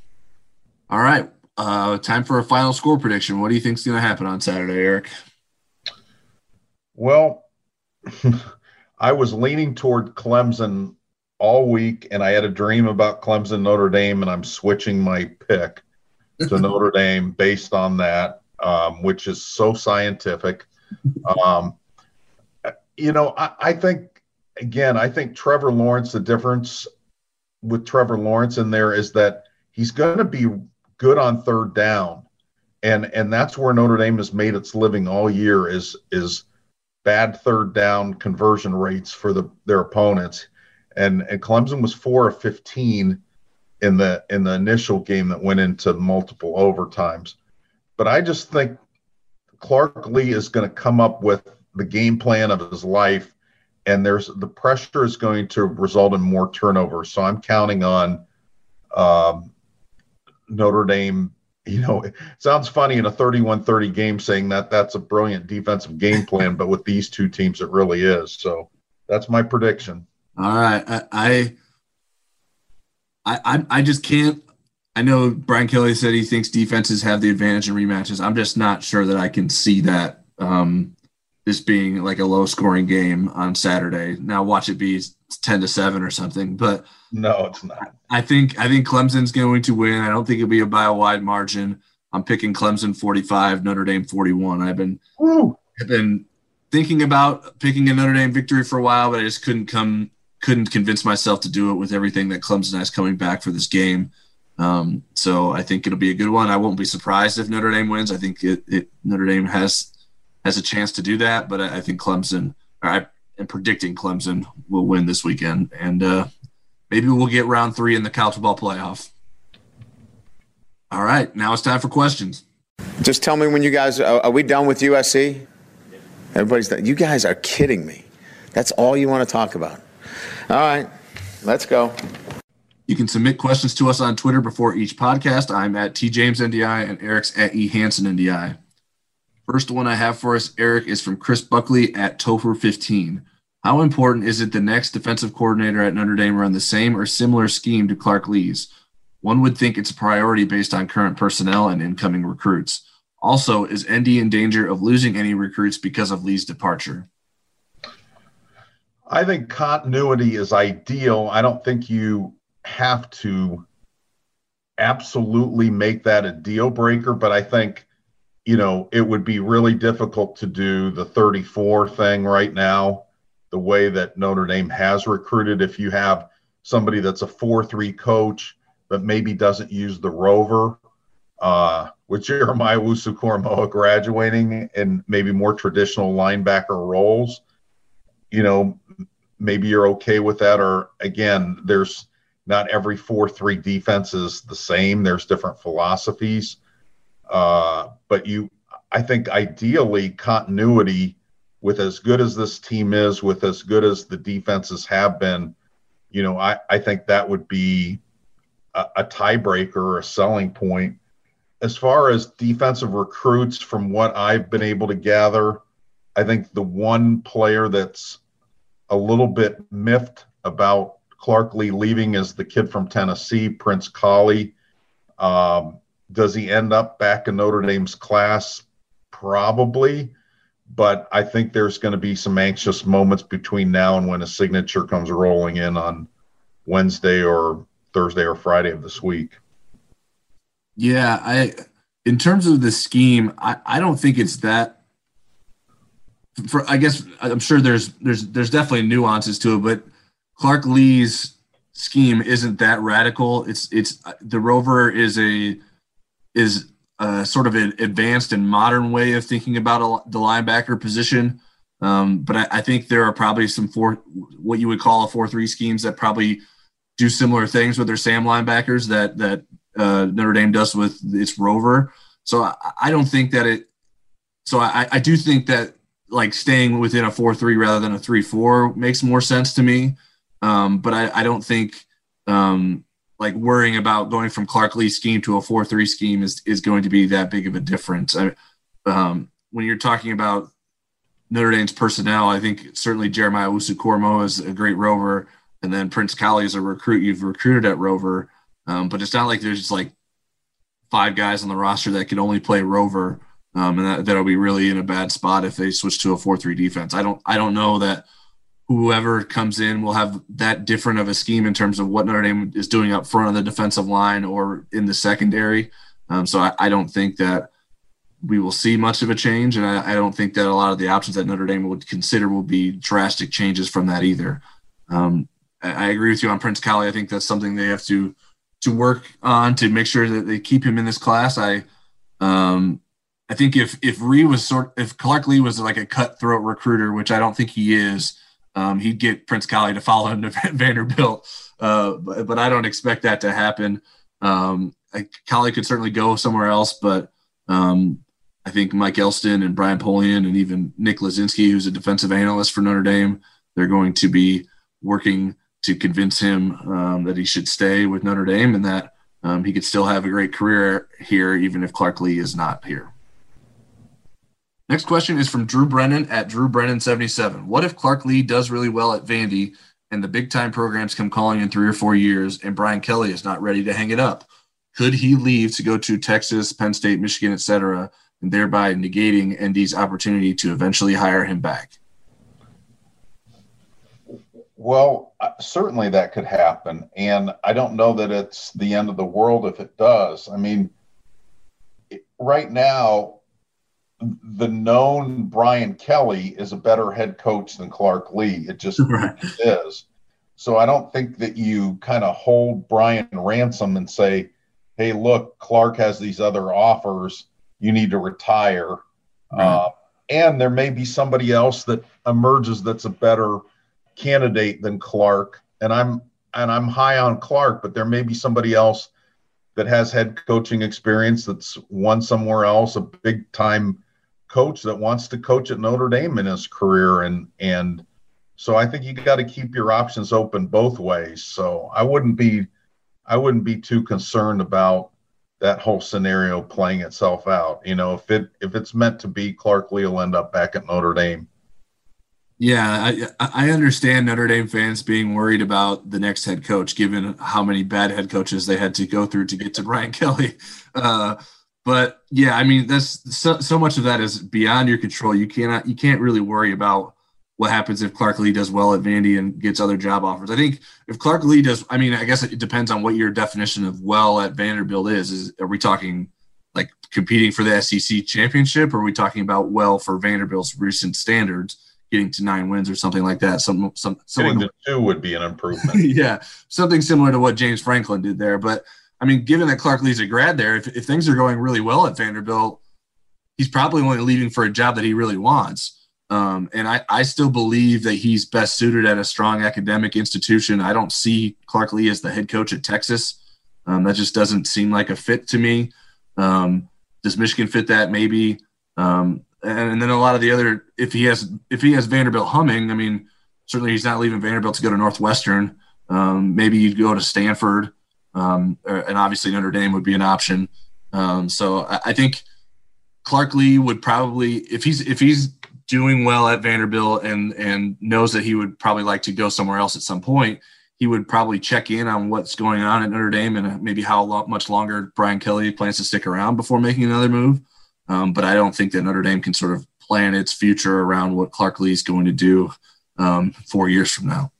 All right, uh, time for a final score prediction. What do you think is going to happen on Saturday, Eric? Well, I was leaning toward Clemson all week, and I had a dream about Clemson Notre Dame, and I'm switching my pick to Notre Dame based on that, um, which is so scientific. Um, you know, I, I, think again, I think Trevor Lawrence. The difference with Trevor Lawrence in there is that he's going to be good on third down, and and that's where Notre Dame has made its living all year is is bad third down conversion rates for the their opponents, and and Clemson was four of fifteen in the in the initial game that went into multiple overtimes. But I just think Clark Lea is going to come up with the game plan of his life, and there's the pressure is going to result in more turnovers. So I'm counting on um, Notre Dame. You know, it sounds funny in a 31-30 game saying that that's a brilliant defensive game plan, but with these two teams, it really is. So that's my prediction. All right, I, I I, I, just can't. I know Brian Kelly said he thinks defenses have the advantage in rematches. I'm just not sure that I can see that um, this being like a low scoring game on Saturday. Now watch it be 10 to 7 or something, but no, it's not. I think I think Clemson's going to win. I don't think it'll be a by a wide margin. I'm picking Clemson 45, Notre Dame 41. I've been Woo. I've been thinking about picking a Notre Dame victory for a while, but I just couldn't come couldn't convince myself to do it with everything that Clemson has coming back for this game. Um, so I think it'll be a good one. I won't be surprised if Notre Dame wins. I think it, it Notre Dame has has a chance to do that, but I, I think Clemson. I am predicting Clemson will win this weekend, and uh, maybe we'll get round three in the college football playoff. All right, now it's time for questions. Just tell me when you guys are, are we done with USC? Everybody's done. You guys are kidding me. That's all you want to talk about. All right, let's go. You can submit questions to us on Twitter before each podcast. I'm at tjamesndi and Eric's at ehansenndi. First one I have for us, Eric, is from Chris Buckley at Topher15. How important is it the next defensive coordinator at Notre Dame run the same or similar scheme to Clark Lea's? One would think it's a priority based on current personnel and incoming recruits. Also, is ND in danger of losing any recruits because of Lea's departure? I think continuity is ideal. I don't think you have to absolutely make that a deal breaker, but I think, you know, it would be really difficult to do the 34 thing right now, the way that Notre Dame has recruited. If you have somebody that's a 4 3 coach, but maybe doesn't use the rover, uh, with Jeremiah Owusu-Koramoah graduating and maybe more traditional linebacker roles, you know, maybe you're okay with that. Or again, there's not every four three defense is the same. There's different philosophies, uh, but you, I think, ideally continuity with as good as this team is, with as good as the defenses have been. You know, I I think that would be a, a tiebreaker or a selling point. As far as defensive recruits, from what I've been able to gather, I think the one player that's a little bit miffed about Clark Lea leaving as the kid from Tennessee, Prince Kollie. Um, does he end up back in Notre Dame's class? Probably. but I think there's going to be some anxious moments between now and when a signature comes rolling in on Wednesday or Thursday or Friday of this week. Yeah, I in terms of the scheme, I, I don't think it's that for I guess I'm sure there's there's there's definitely nuances to it, but Clark Lea's scheme isn't that radical. It's it's the rover is a is a sort of an advanced and modern way of thinking about a, the linebacker position. Um, but I, I, think there are probably some four what you would call a four three schemes that probably do similar things with their Sam linebackers that that uh, Notre Dame does with its rover. So I, I don't think that it. So I, I do think that like staying within a four three rather than a three four makes more sense to me. Um, but I, I don't think um, like worrying about going from Clark Lea scheme to a four three scheme is is going to be that big of a difference. I, um, when you're talking about Notre Dame's personnel, I think certainly Jeremiah Owusu-Koramoah is a great rover, and then Prince Kollie is a recruit you've recruited at rover. Um, but it's not like there's just like five guys on the roster that can only play rover, um, and that, that'll be really in a bad spot if they switch to a four three defense. I don't I don't know that whoever comes in will have that different of a scheme in terms of what Notre Dame is doing up front on the defensive line or in the secondary. Um, so I, I, don't think that we will see much of a change, and I, I, don't think that a lot of the options that Notre Dame would consider will be drastic changes from that either. Um, I, I, agree with you on Prince Kollie. I think that's something they have to to work on to make sure that they keep him in this class. I um, I think if if Rhea was sort if Clark Lea was like a cutthroat recruiter, which I don't think he is, um, he'd get Prince Kollie to follow him to Vanderbilt, uh, but, but, I don't expect that to happen. Um, I, Kollie could certainly go somewhere else, but um, I think Mike Elston and Brian Polian and even Nick Lezynski, who's a defensive analyst for Notre Dame, they're going to be working to convince him um, that he should stay with Notre Dame and that um, he could still have a great career here, even if Clark Lea is not here. Next question is from Drew Brennan at Drew Brennan 77. What if Clark Lea does really well at Vandy and the big time programs come calling in three or four years and Brian Kelly is not ready to hang it up? Could he leave to go to Texas, Penn State, Michigan, etc., and thereby negating ND's opportunity to eventually hire him back? Well, uh, certainly that could happen. And I don't know that it's the end of the world if it does. I mean, right now, the known Brian Kelly is a better head coach than Clark Lea. It just right. is. So I don't think that you kind of hold Brian ransom and say, "Hey, look, Clark has these other offers. You need to retire." Right. Uh, and there may be somebody else that emerges that's a better candidate than Clark. And I'm and I'm high on Clark, but there may be somebody else that has head coaching experience that's won somewhere else, a big time coach that wants to coach at Notre Dame in his career and and so I think you got to keep your options open both ways. So I wouldn't be I wouldn't be too concerned about that whole scenario playing itself out. You know, if it if it's meant to be, Clark Lea will end up back at Notre Dame. Yeah, I, I understand Notre Dame fans being worried about the next head coach, given how many bad head coaches they had to go through to get to Brian Kelly. Uh, but yeah, I mean, that's so, so much of that is beyond your control. You cannot, you can't really worry about what happens if Clark Lea does well at Vandy and gets other job offers. I think if Clark Lea does, I mean, I guess it depends on what your definition of well at Vanderbilt is. Is are we talking like competing for the SEC championship, or are we talking about well for Vanderbilt's recent standards? getting to nine wins or something like that. Some some getting to two would be an improvement. yeah, something similar to what James Franklin did there. But I mean, given that Clark Lea's a grad there, if, if things are going really well at Vanderbilt, he's probably only leaving for a job that he really wants. Um, and I, I still believe that he's best suited at a strong academic institution. I don't see Clark Lea as the head coach at Texas. Um, that just doesn't seem like a fit to me. Um, does Michigan fit that? Maybe. Um, and, and, then a lot of the other, if he has, if he has Vanderbilt humming, I mean, certainly he's not leaving Vanderbilt to go to Northwestern. Um, maybe you'd go to Stanford um, and obviously Notre Dame would be an option. Um, so I, I, think Clark Lea would probably, if he's if he's doing well at Vanderbilt and and knows that he would probably like to go somewhere else at some point, he would probably check in on what's going on at Notre Dame and maybe how much longer Brian Kelly plans to stick around before making another move. Um, but I don't think that Notre Dame can sort of plan its future around what Clark Lea is going to do um, four years from now.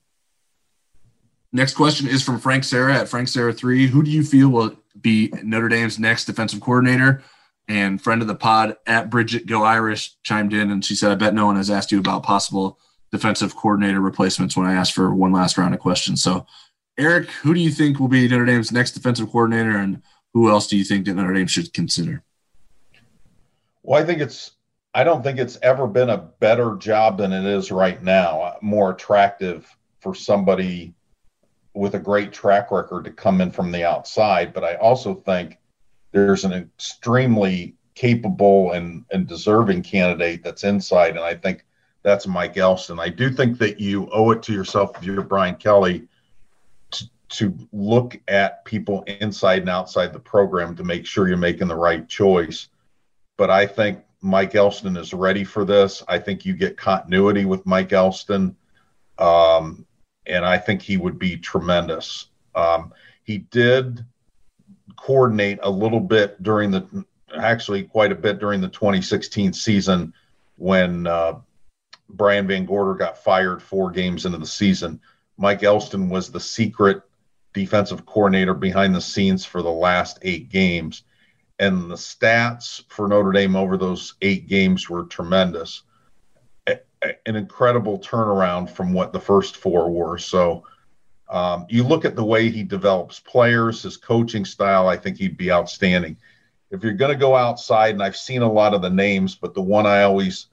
Next question is from Frank Sarah at Frank Sarah three. Who do you feel will be Notre Dame's next defensive coordinator? And friend of the pod at Bridget Go Irish chimed in and she said, "I bet no one has asked you about possible defensive coordinator replacements when I asked for one last round of questions." So, Eric, who do you think will be Notre Dame's next defensive coordinator, and who else do you think that Notre Dame should consider? Well, I think it's. I don't think it's ever been a better job than it is right now. More attractive for somebody with a great track record to come in from the outside. But I also think there's an extremely capable and, and deserving candidate that's inside. And I think that's Mike Elston. I do think that you owe it to yourself if you're Brian Kelly to, to look at people inside and outside the program to make sure you're making the right choice. But I think Mike Elston is ready for this. I think you get continuity with Mike Elston. Um, and I think he would be tremendous. Um, he did coordinate a little bit during the, actually quite a bit during the 2016 season when uh, Brian VanGorder got fired four games into the season. Mike Elston was the secret defensive coordinator behind the scenes for the last eight games. And the stats for Notre Dame over those eight games were tremendous an incredible turnaround from what the first four were. So um, you look at the way he develops players, his coaching style, I think he'd be outstanding. If you're going to go outside, and I've seen a lot of the names, but the one I always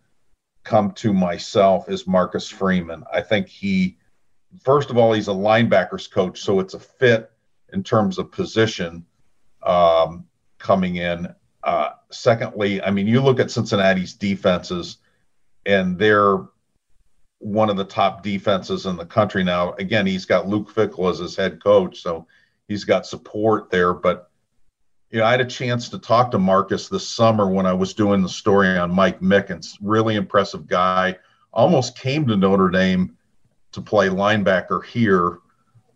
come to myself is Marcus Freeman. I think he, first of all, he's a linebackers coach, so it's a fit in terms of position um, coming in. Uh, secondly, I mean, you look at Cincinnati's defenses and they're one of the top defenses in the country now. Again, he's got Luke Fickell as his head coach, so he's got support there. But you know, I had a chance to talk to Marcus this summer when I was doing the story on Mike Mickens. Really impressive guy. Almost came to Notre Dame to play linebacker here,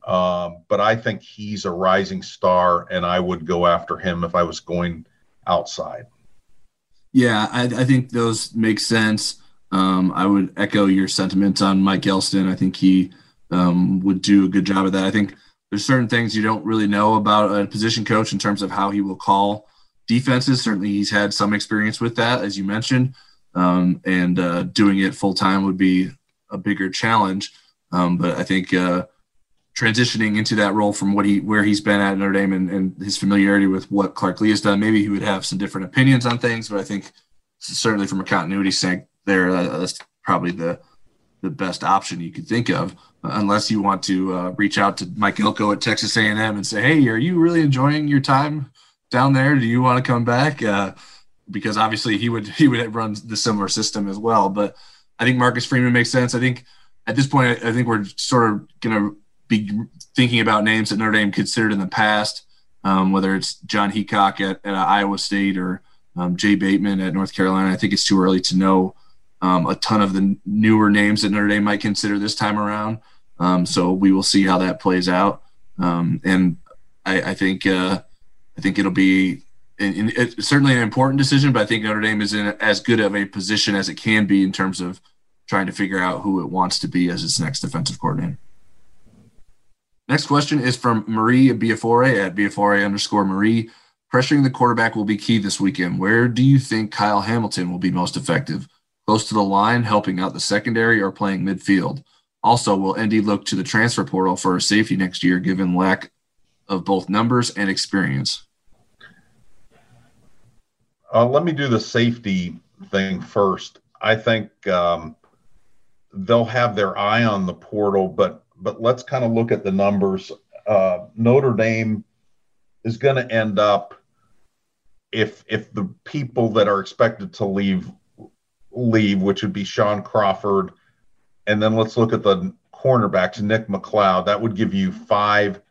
um, but I think he's a rising star, and I would go after him if I was going outside. Yeah, I, I think those make sense. Um, I would echo your sentiments on Mike Elston. I think he um, would do a good job of that. I think there's certain things you don't really know about a position coach in terms of how he will call defenses. Certainly, he's had some experience with that, as you mentioned, um, and uh, doing it full time would be a bigger challenge. Um, but I think uh, transitioning into that role from what he where he's been at Notre Dame and, and his familiarity with what Clark Lea has done, maybe he would have some different opinions on things. But I think certainly from a continuity sake, there. Uh, that's probably the the best option you could think of, unless you want to uh, reach out to Mike Elko at Texas A&M and say, "Hey, are you really enjoying your time down there? Do you want to come back?" Uh, because obviously he would he would run the similar system as well. But I think Marcus Freeman makes sense. I think at this point, I think we're sort of going to be thinking about names that Notre Dame considered in the past, um, whether it's Jon Heacock at, at Iowa State or um, Jay Bateman at North Carolina. I think it's too early to know um, a ton of the newer names that Notre Dame might consider this time around. Um, so we will see how that plays out. Um, and I, I think uh, I think it'll be in, in, certainly an important decision, but I think Notre Dame is in as good of a position as it can be in terms of trying to figure out who it wants to be as its next defensive coordinator. Next question is from Marie Biafore at Biafore underscore Marie. Pressuring the quarterback will be key this weekend. Where do you think Kyle Hamilton will be most effective? Close to the line, helping out the secondary, or playing midfield. Also, will ND look to the transfer portal for a safety next year, given lack of both numbers and experience? Uh, let me do the safety thing first. I think um, they'll have their eye on the portal, but but let's kind of look at the numbers. Uh, Notre Dame is going to end up if if the people that are expected to leave leave, which would be Shaun Crawford. And then let's look at the cornerbacks, Nick McCloud. That would give you five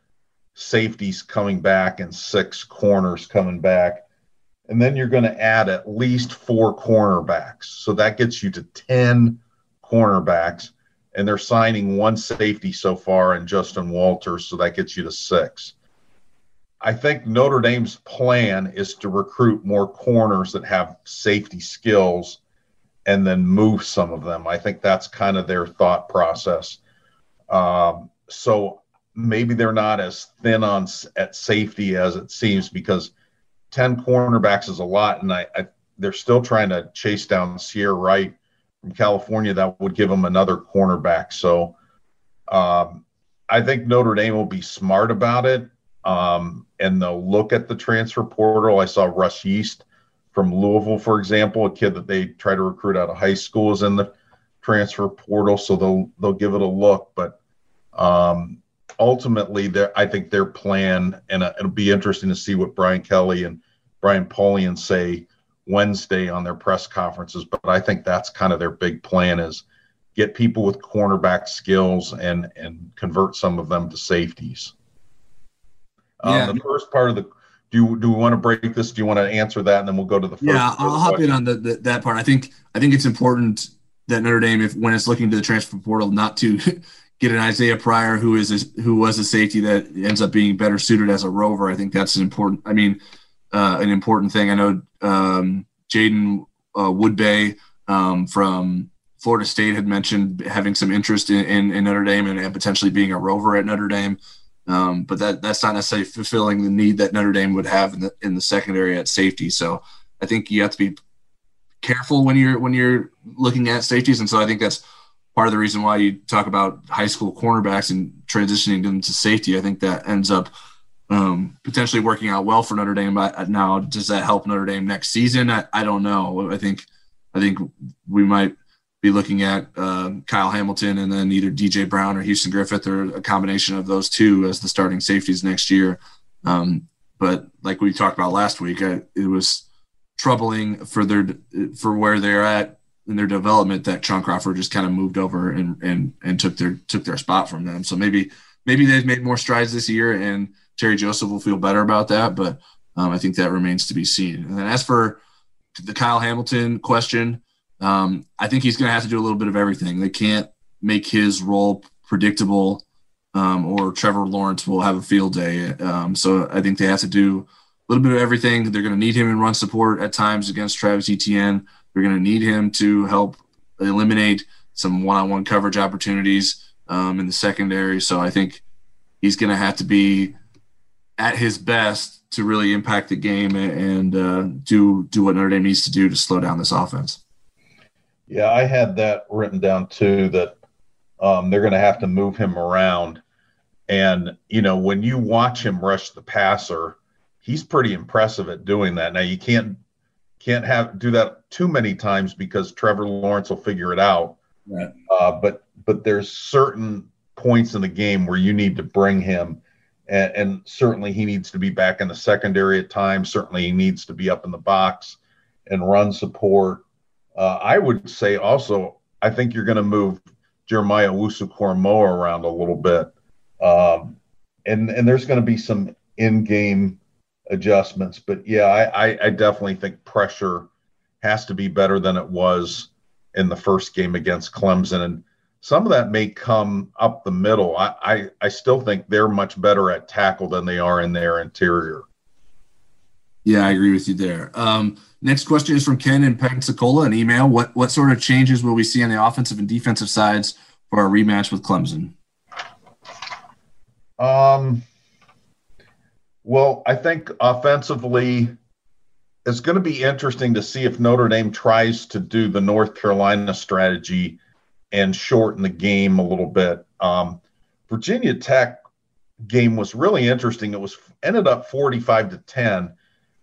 safeties coming back and six corners coming back. And then you're going to add at least four cornerbacks. So that gets you to 10 cornerbacks. And they're signing one safety so far and Justin Walters. So that gets you to six. I think Notre Dame's plan is to recruit more corners that have safety skills and then move some of them. I think that's kind of their thought process. Um, so maybe they're not as thin on at safety as it seems because 10 cornerbacks is a lot. And I, I they're still trying to chase down Ceyair Wright from California. That would give them another cornerback. So um, I think Notre Dame will be smart about it. Um, and they'll look at the transfer portal. I saw Russ Yeast from Louisville, for example, a kid that they try to recruit out of high school is in the transfer portal, so they'll they'll give it a look. But um, ultimately, I think their plan, and uh, it'll be interesting to see what Brian Kelly and Brian Polian say Wednesday on their press conferences. But I think that's kind of their big plan is get people with cornerback skills and and convert some of them to safeties. Um, yeah. the first part of the do you, do we want to break this? Do you want to answer that, and then we'll go to the first? Yeah, I'll hop in on the, the, that part. I think I think it's important that Notre Dame, if when it's looking to the transfer portal, not to get an Isaiah Pryor who is who was a safety that ends up being better suited as a rover. I think that's an important. I mean, uh, an important thing. I know um, Jaden uh, Woodbey um, from Florida State had mentioned having some interest in, in, in Notre Dame and, and, potentially being a rover at Notre Dame. Um, but that that's not necessarily fulfilling the need that Notre Dame would have in the in the secondary at safety. So I think you have to be careful when you're when you're looking at safeties, and so I think that's part of the reason why you talk about high school cornerbacks and transitioning them to safety. I think that ends up um, potentially working out well for Notre Dame. But now, does that help Notre Dame next season? I, I don't know. I think I think we might be looking at uh, Kyle Hamilton and then either DJ Brown or Houston Griffith or a combination of those two as the starting safeties next year. Um, but like we talked about last week, I, it was troubling for their for where they're at in their development that Shaun Crawford just kind of moved over and and and took their took their spot from them. So maybe maybe they've made more strides this year, and Terry Joseph will feel better about that. But um, I think that remains to be seen. And then as for the Kyle Hamilton question, um, I think he's going to have to do a little bit of everything. They can't make his role predictable, um, or Trevor Lawrence will have a field day. Um, so I think they have to do a little bit of everything. They're going to need him in run support at times against Travis Etienne. They're going to need him to help eliminate some one-on-one coverage opportunities um, in the secondary. So I think he's going to have to be at his best to really impact the game and uh, do do what Notre Dame needs to do to slow down this offense. Yeah, I had that written down too. That um, they're going to have to move him around, and you know when you watch him rush the passer, he's pretty impressive at doing that. Now you can't can't have do that too many times because Trevor Lawrence will figure it out. Right. Uh, but but there's certain points in the game where you need to bring him, and, and certainly he needs to be back in the secondary at times. Certainly he needs to be up in the box and run support uh, I would say also, I think you're going to move Jeremiah Owusu-Koramoah around a little bit. Um, and, and there's going to be some in game adjustments. But yeah, I, I, I definitely think pressure has to be better than it was in the first game against Clemson. And some of that may come up the middle. I, I, I still think they're much better at tackle than they are in their interior. Yeah, I agree with you there. Um, Next question is from Ken in Pensacola, an email. What what sort of changes will we see on the offensive and defensive sides for our rematch with Clemson? Um, well, I think offensively, it's going to be interesting to see if Notre Dame tries to do the North Carolina strategy and shorten the game a little bit. Um, Virginia Tech game was really interesting. It was ended up 45 to 10,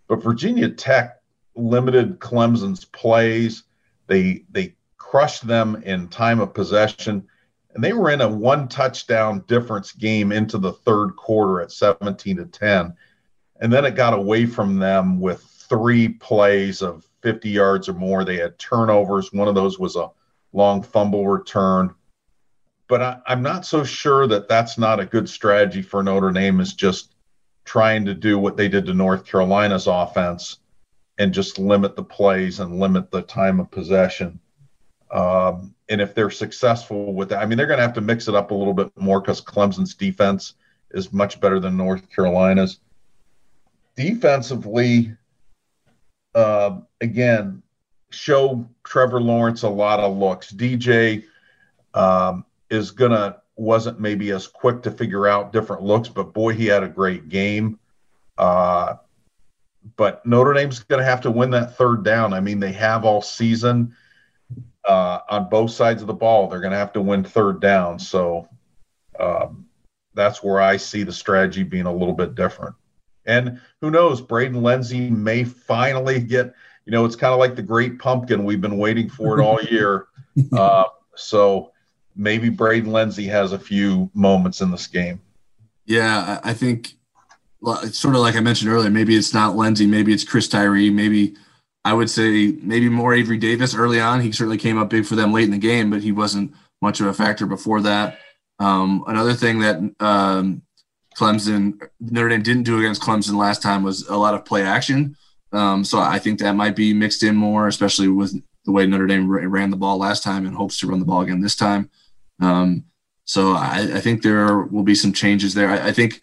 but Virginia Tech limited Clemson's plays. They they crushed them in time of possession, and they were in a one touchdown difference game into the third quarter at 17 to 10. And then it got away from them with three plays of 50 yards or more. They had turnovers. One of those was a long fumble return. But I, I'm not so sure that that's not a good strategy for Notre Dame, is just trying to do what they did to North Carolina's offense and just limit the plays and limit the time of possession. Um, and if they're successful with that, I mean, they're going to have to mix it up a little bit more because Clemson's defense is much better than North Carolina's. Defensively, uh, again, show Trevor Lawrence a lot of looks. DJ um, is gonna wasn't maybe as quick to figure out different looks, but boy, he had a great game. Uh, but Notre Dame's going to have to win that third down. I mean, they have all season uh, on both sides of the ball. They're going to have to win third down. So um, that's where I see the strategy being a little bit different. And who knows, Braden Lenzy may finally get, you know, it's kind of like the great pumpkin. We've been waiting for it all year. Uh, so maybe Braden Lenzy has a few moments in this game. Yeah, I think it's sort of like I mentioned earlier. Maybe it's not Lenzy, maybe it's Chris Tyree, maybe I would say maybe more Avery Davis early on. He certainly came up big for them late in the game, but he wasn't much of a factor before that. Um, another thing that um, Clemson Notre Dame didn't do against Clemson last time was a lot of play action. Um, so I think that might be mixed in more, especially with the way Notre Dame ran the ball last time and hopes to run the ball again this time. Um, so I, I, think there will be some changes there. I, I, think,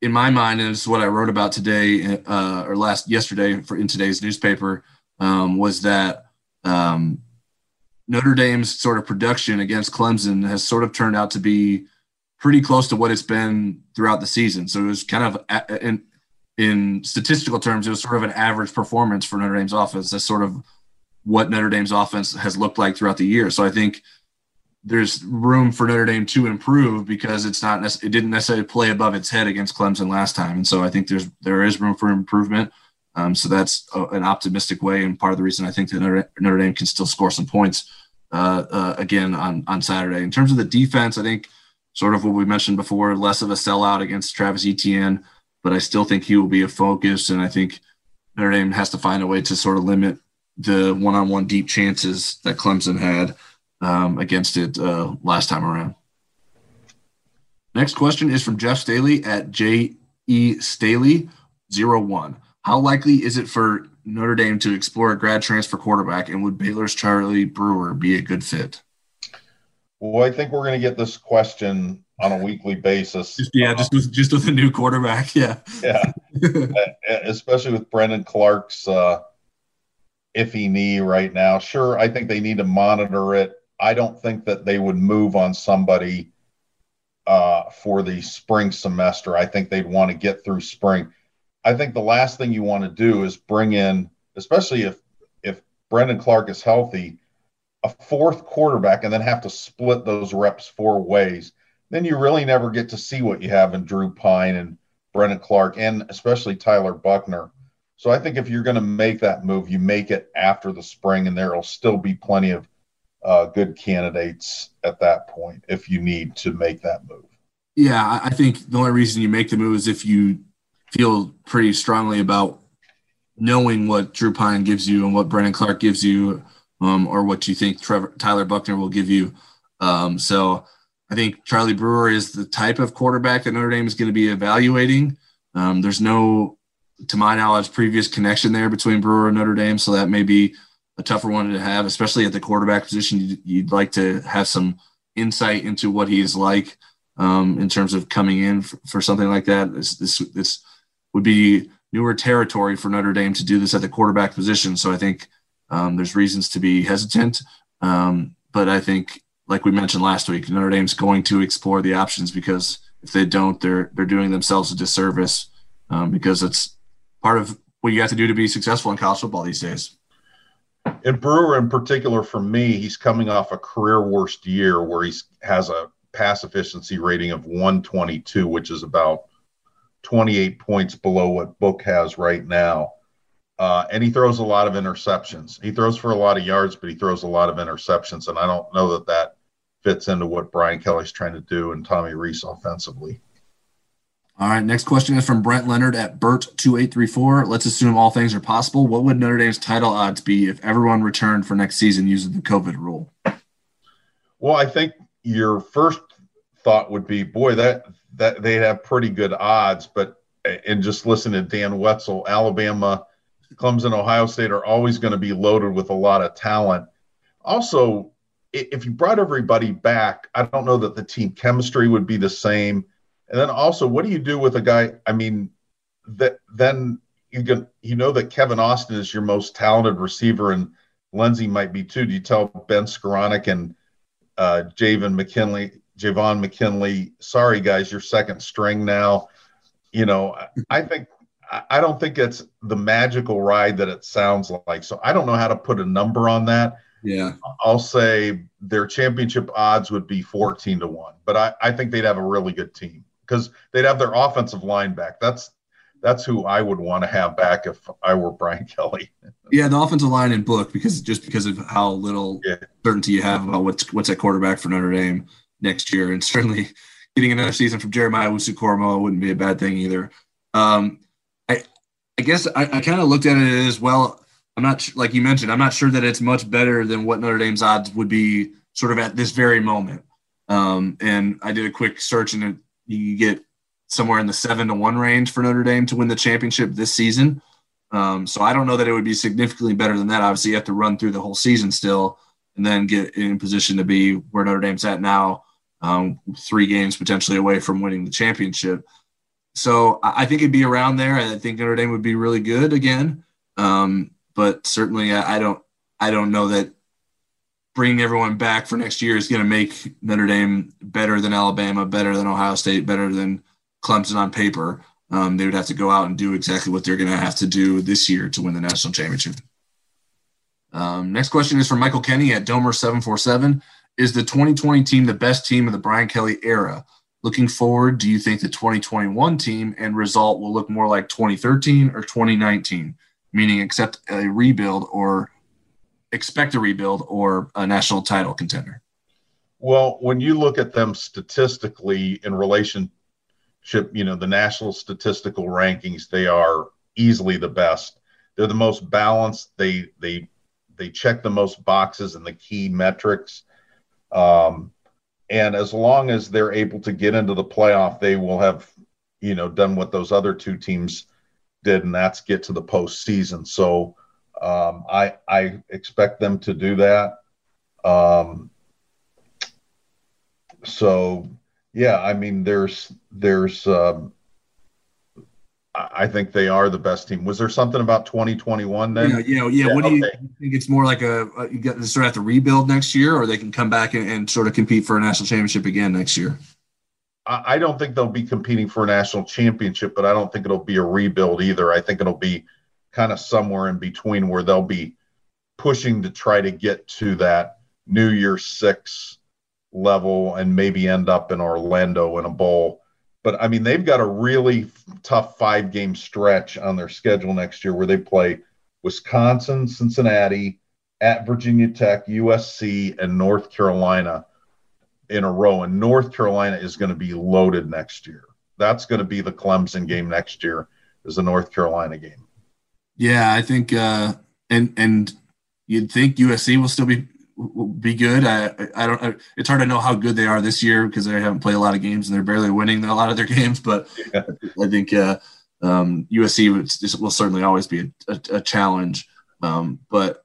in my mind, and this is what I wrote about today uh, or last yesterday for in today's newspaper, um, was that um, Notre Dame's sort of production against Clemson has sort of turned out to be pretty close to what it's been throughout the season. So it was kind of in in statistical terms, it was sort of an average performance for Notre Dame's offense. That's sort of what Notre Dame's offense has looked like throughout the year. So I think there's room for Notre Dame to improve because it's not it didn't necessarily play above its head against Clemson last time, and so I think there's there is room for improvement. Um, so that's a, an optimistic way, and part of the reason I think that Notre, Notre Dame can still score some points uh, uh, again on on Saturday. In terms of the defense, I think sort of what we mentioned before, less of a sellout against Travis Etienne, but I still think he will be a focus, and I think Notre Dame has to find a way to sort of limit the one-on-one deep chances that Clemson had um, against it uh, last time around. Next question is from Jeff Staley at J E Staley 01. How likely is it for Notre Dame to explore a grad transfer quarterback, and would Baylor's Charlie Brewer be a good fit? Well, I think we're going to get this question on a weekly basis. Just, yeah, just with just with a new quarterback. Yeah, yeah, especially with Brendon Clark's uh, iffy knee right now. Sure, I think they need to monitor it I don't think that they would move on somebody uh, for the spring semester. I think they'd want to get through spring. I think the last thing you want to do is bring in, especially if if Brendon Clark is healthy, a fourth quarterback and then have to split those reps four ways. Then you really never get to see what you have in Drew Pyne and Brendon Clark and especially Tyler Buckner. So I think if you're going to make that move, you make it after the spring, and there will still be plenty of uh, good candidates at that point if you need to make that move. Yeah, I think the only reason you make the move is if you feel pretty strongly about knowing what Drew Pyne gives you and what Brendon Clark gives you, um, or what you think Trevor, Tyler Buckner will give you. Um, so I think Charlie Brewer is the type of quarterback that Notre Dame is going to be evaluating. Um, there's no, to my knowledge, previous connection there between Brewer and Notre Dame, so that may be a tougher one to have, especially at the quarterback position. You'd, you'd like to have some insight into what he's like um, in terms of coming in for, for something like that. This, this, this would be newer territory for Notre Dame to do this at the quarterback position. So I think um, there's reasons to be hesitant. Um, but I think, like we mentioned last week, Notre Dame's going to explore the options because if they don't, they're they're doing themselves a disservice um, because it's part of what you have to do to be successful in college football these days. And Brewer, in particular, for me, he's coming off a career worst year where he has a pass efficiency rating of 122, which is about 28 points below what Book has right now. Uh, and he throws a lot of interceptions. He throws for a lot of yards, but he throws a lot of interceptions. And I don't know that that fits into what Brian Kelly's trying to do and Tommy Rees offensively. All right, next question is from Brent Leonard at Bert2834. Let's assume all things are possible. What would Notre Dame's title odds be if everyone returned for next season using the COVID rule? Well, I think your first thought would be, boy, that that they'd have pretty good odds, but uh, and just listen to Dan Wetzel, Alabama, Clemson, Ohio State are always going to be loaded with a lot of talent. Also, if you brought everybody back, I don't know that the team chemistry would be the same and then also, what do you do with a guy? I mean, that then you can you know that Kevin Austin is your most talented receiver and Lenzy might be too. Do you tell Ben Skowronek and uh, Javon McKinley, Javon McKinley, sorry guys, you're second string now. You know, I think I don't think it's the magical ride that it sounds like. So I don't know how to put a number on that. Yeah. I'll say their championship odds would be 14 to 1, but I, I think they'd have a really good team because they'd have their offensive line back. That's that's who I would want to have back if I were Brian Kelly. Yeah, the offensive line and book because just because of how little yeah. certainty you have about what's what's at quarterback for Notre Dame next year, and certainly getting another season from Jeremiah Owusu-Koramoah wouldn't be a bad thing either. Um, I I guess I, I kind of looked at it as well. I'm not like you mentioned. I'm not sure that it's much better than what Notre Dame's odds would be sort of at this very moment. Um, and I did a quick search, and it, you get somewhere in the seven to one range for Notre Dame to win the championship this season. Um, so I don't know that it would be significantly better than that. Obviously, you have to run through the whole season still, and then get in position to be where Notre Dame's at now, um, three games potentially away from winning the championship. So I think it'd be around there. I think Notre Dame would be really good again, um, but certainly I don't. I don't know that bringing everyone back for next year is going to make Notre Dame better than Alabama, better than Ohio State, better than Clemson on paper. Um, they would have to go out and do exactly what they're going to have to do this year to win the national championship. Um, next question is from Michael Kenny at Domer747. Is the 2020 team the best team of the Brian Kelly era? Looking forward, do you think the 2021 team and result will look more like 2013 or 2019, meaning accept a rebuild or expect a rebuild or a national title contender? Well, when you look at them statistically in relationship, you know the national statistical rankings they are easily the best. They're the most balanced. They they they check the most boxes and the key metrics. Um, and as long as they're able to get into the playoff they will have you know done what those other two teams did and that's get to the postseason. So um, i i expect them to do that um, so yeah, I mean, there's there's um, I think they are the best team. Was there something about 2021 then? Yeah, yeah, yeah. yeah what do you, okay. think? It's more like a, a you got to sort of have to rebuild next year, or they can come back and, and sort of compete for a national championship again next year. I, I don't think they'll be competing for a national championship, but I don't think it'll be a rebuild either. I think it'll be kind of somewhere in between where they'll be pushing to try to get to that New Year Six level and maybe end up in Orlando in a bowl. But I mean, they've got a really tough five game stretch on their schedule next year where they play Wisconsin, Cincinnati, at Virginia Tech, USC, and North Carolina in a row. And North Carolina is going to be loaded next year. That's going to be the Clemson game next year, is the North Carolina game. Yeah, I think, uh, and and you'd think USC will still be be good. I I don't. I, it's hard to know how good they are this year because they haven't played a lot of games and they're barely winning a lot of their games. But yeah. I think uh, um, USC will, will, certainly always be a, a, a challenge. Um, but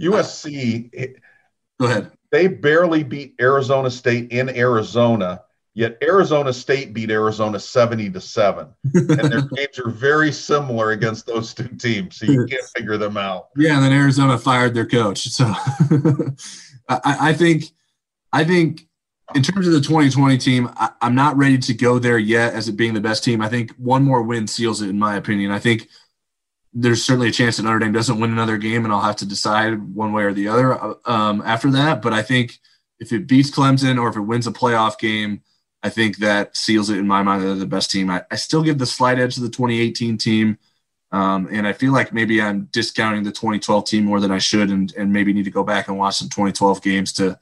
USC, go ahead. They barely beat Arizona State in Arizona Yet Arizona State beat Arizona 70 to 7. And their games are very similar against those two teams. So you can't figure them out. Yeah, and then Arizona fired their coach. So I, I, think I think in terms of the 2020 team, I, I'm not ready to go there yet as it being the best team. I think one more win seals it, in my opinion. I think there's certainly a chance that Notre Dame doesn't win another game, and I'll have to decide one way or the other uh, um, after that. But I think if it beats Clemson or if it wins a playoff game – I think that seals it in my mind. They're the best team. I, I still give the slight edge to the 2018 team. Um, and I feel like maybe I'm discounting the 2012 team more than I should, and, and maybe need to go back and watch some 2012 games to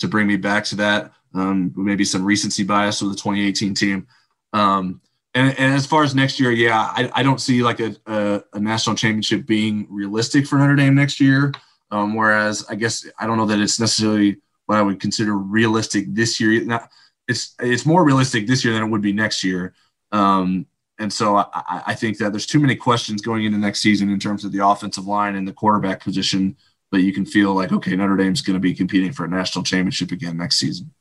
to bring me back to that. Um, maybe some recency bias with the 2018 team. Um, and, and, as far as next year, yeah, I, I don't see like a, a, a, national championship being realistic for Notre Dame next year. Um, whereas I guess I don't know that it's necessarily what I would consider realistic this year. It's it's more realistic this year than it would be next year. Um, and so I, I, think that there's too many questions going into next season in terms of the offensive line and the quarterback position, but you can feel like okay, Notre Dame's going to be competing for a national championship again next season.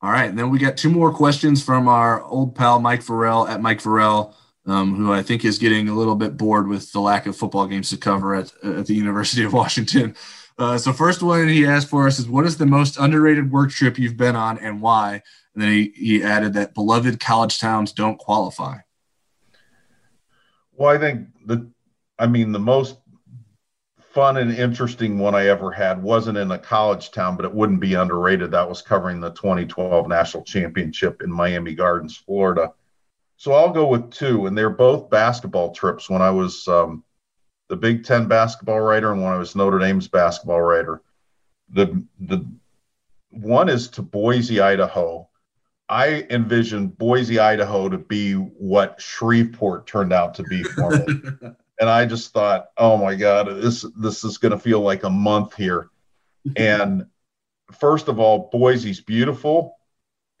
All right, and then we got two more questions from our old pal Mike Vorel at Mike Vorel. um, who I think is getting a little bit bored with the lack of football games to cover at, at the University of Washington. Uh, so, first one he asked for us is what is the most underrated work trip you've been on and why? And then he, he added that beloved college towns don't qualify. Well, I think the, I mean, the most fun and interesting one I ever had wasn't in a college town, but it wouldn't be underrated. That was covering the 2012 national championship in Miami Gardens, Florida. So I'll go with two, and they're both basketball trips when I was um, the Big Ten basketball writer and one I was Notre Dame's basketball writer. The the one is to Boise, Idaho. I envisioned Boise, Idaho to be what Shreveport turned out to be for me. and I just thought, oh my God, this this is going to feel like a month here. And first of all, Boise's beautiful,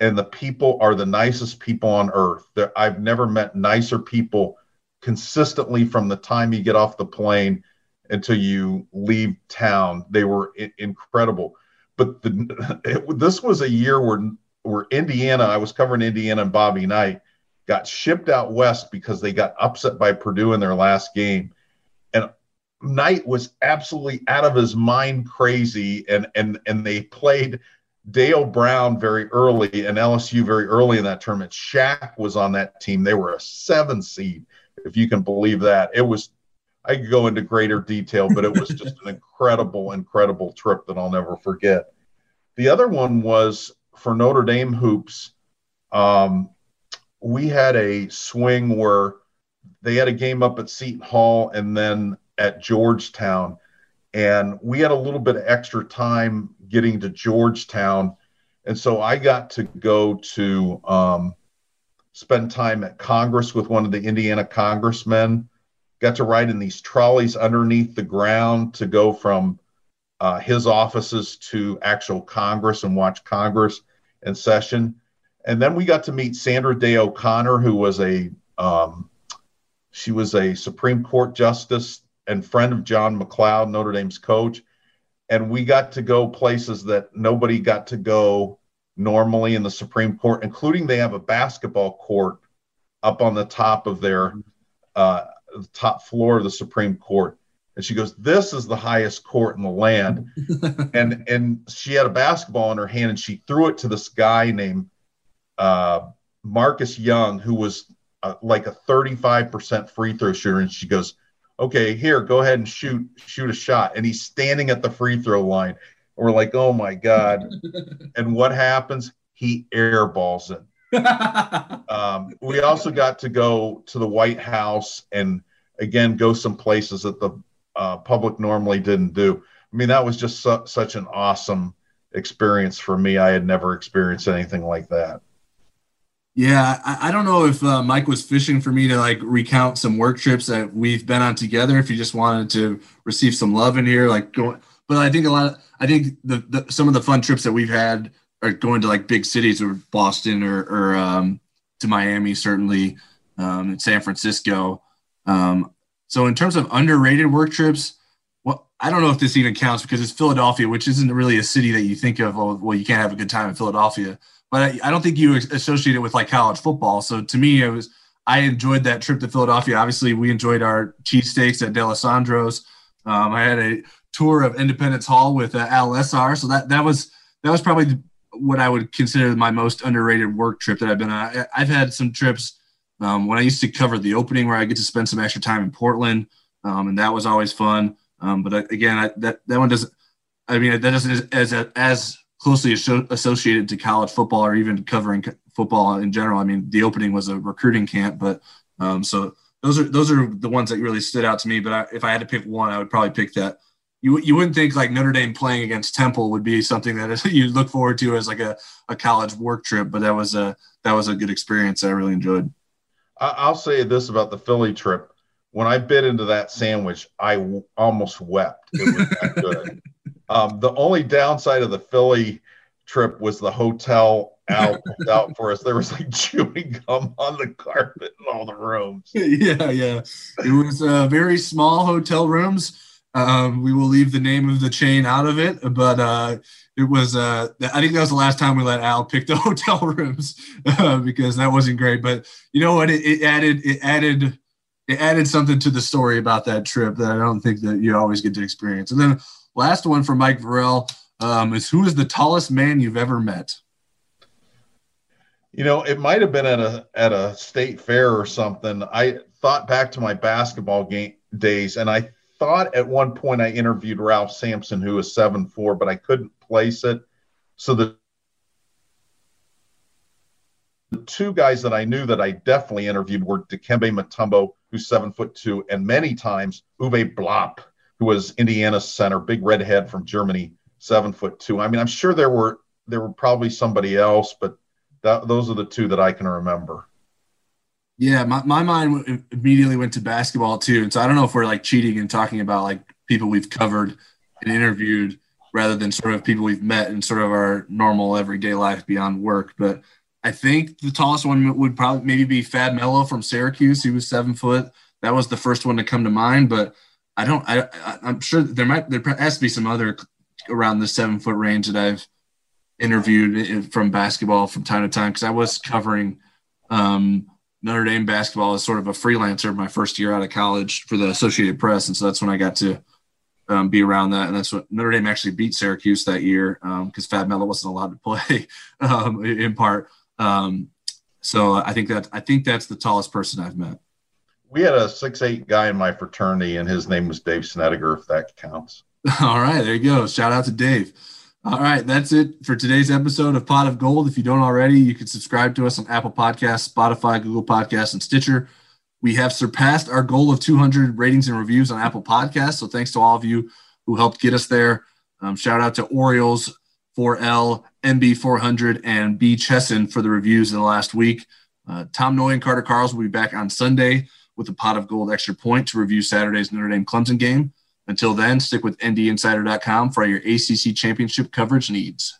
and the people are the nicest people on earth. They're, I've never met nicer people consistently from the time you get off the plane until you leave town. They were I- incredible. But the, it, this was a year where where Indiana, I was covering Indiana and Bobby Knight got shipped out west because they got upset by Purdue in their last game. And Knight was absolutely out of his mind crazy and and and they played Dale Brown very early and LSU very early in that tournament. Shaq was on that team. They were a seven seed, if you can believe that. It was I could go into greater detail, but it was just an incredible, incredible trip that I'll never forget. The other one was for Notre Dame hoops. Um, we had a swing where they had a game up at Seton Hall and then at Georgetown. And we had a little bit of extra time getting to Georgetown. And so I got to go to um, spend time at Congress with one of the Indiana congressmen. Got to ride in these trolleys underneath the ground to go from uh, his offices to actual Congress and watch Congress in session and then we got to meet Sandra Day O'Connor, who was a um, she was a Supreme Court justice and friend of John MacLeod, Notre Dame's coach, and we got to go places that nobody got to go normally in the Supreme Court, including they have a basketball court up on the top of their uh, top floor of the Supreme Court. And she goes, "This is the highest court in the land." and and she had a basketball in her hand, and she threw it to this guy named uh, Marcus Young, who was uh, like a 35% free throw shooter, and she goes, "Okay, here, go ahead and shoot shoot a shot." And he's standing at the free throw line. We're like, "Oh my god!" and what happens? He airballs it. um, we also got to go to the White House and again go some places that the uh, public normally didn't do. I mean, that was just su- such an awesome experience for me. I had never experienced anything like that. Yeah, I, I don't know if uh, Mike was fishing for me to like recount some work trips that we've been on together. If you just wanted to receive some love in here, like go. But I think a lot. Of, I think the, the some of the fun trips that we've had are going to like big cities or Boston or or um, to Miami, certainly, um, San Francisco. Um, so in terms of underrated work trips, well, I don't know if this even counts because it's Philadelphia, which isn't really a city that you think of. Oh, well, you can't have a good time in Philadelphia but I, I don't think you associate it with like college football. So to me, it was I enjoyed that trip to Philadelphia. Obviously, we enjoyed our cheesesteaks at Dalessandro's. Um, I had a tour of Independence Hall with uh, Al Lesar, so that that was that was probably what I would consider my most underrated work trip that I've been on. I've had some trips um, when I used to cover the opening where I get to spend some extra time in Portland, um, and that was always fun. Um, but uh, again, I, that that one doesn't. I mean, that doesn't as as closely associated to college football or even covering football in general. I mean, the opening was a recruiting camp, but um, so those are those are the ones that really stood out to me. But I, if I had to pick one, I would probably pick that. You you wouldn't think like Notre Dame playing against Temple would be something that you look forward to as like a, a college work trip, but that was a that was a good experience. I really enjoyed. I'll say this about the Philly trip. When I bit into that sandwich, I w- almost wept. It was that good. Um, the only downside of the Philly trip was the hotel out out for us. There was like chewing gum on the carpet in all the rooms. yeah, yeah. It was uh, very small hotel rooms. Um, we will leave the name of the chain out of it, but uh, it was uh I think that was the last time we let Al pick the hotel rooms uh, because that wasn't great. But you know what? It, it, added it added it added something to the story about that trip that I don't think that you always get to experience. And then last one from Mike Vorel um, is who is the tallest man you've ever met? You know, it might have been at a at a state fair or something. I thought back to my basketball game days, and I thought at one point I interviewed Ralph Sampson, who was seven four, but I couldn't place it. So the the two guys that I knew that I definitely interviewed were Dikembe Mutombo, who's seven foot two, and many times Uwe Blab, who was Indiana center, big redhead from Germany, seven foot two. I mean, I'm sure there were there were probably somebody else, but that, those are the two that I can remember. Yeah, my, my mind immediately went to basketball too. And so I don't know if we're like cheating and talking about like people we've covered and interviewed rather than sort of people we've met in sort of our normal everyday life beyond work. But I think the tallest one would probably maybe be Fab Melo from Syracuse. He was seven foot. That was the first one to come to mind. But I don't. I, I'm sure there might there has to be some other around the seven foot range that I've interviewed from basketball from time to time because I was covering um, Notre Dame basketball as sort of a freelancer my first year out of college for the Associated Press, and so that's when I got to um, be around that, and that's what Notre Dame actually beat Syracuse that year because um, Fab Melo wasn't allowed to play um, in part. Um, so I think that I think that's the tallest person I've met. We had a six eight guy in my fraternity, and his name was Dave Snedeker, if that counts. All right, there you go. Shout out to Dave. All right, that's it for today's episode of Pot of Gold. If you don't already, you can subscribe to us on Apple Podcasts, Spotify, Google Podcasts, and Stitcher. We have surpassed our goal of 200 ratings and reviews on Apple Podcasts. So thanks to all of you who helped get us there. Um, shout out to Orioles 4L, MB400, and B Chesson for the reviews in the last week. Uh, Tom Noie and Carter Carls will be back on Sunday with a pot of gold extra point to review Saturday's Notre Dame Clemson game. Until then, stick with ndinsider.com for all your ACC championship coverage needs.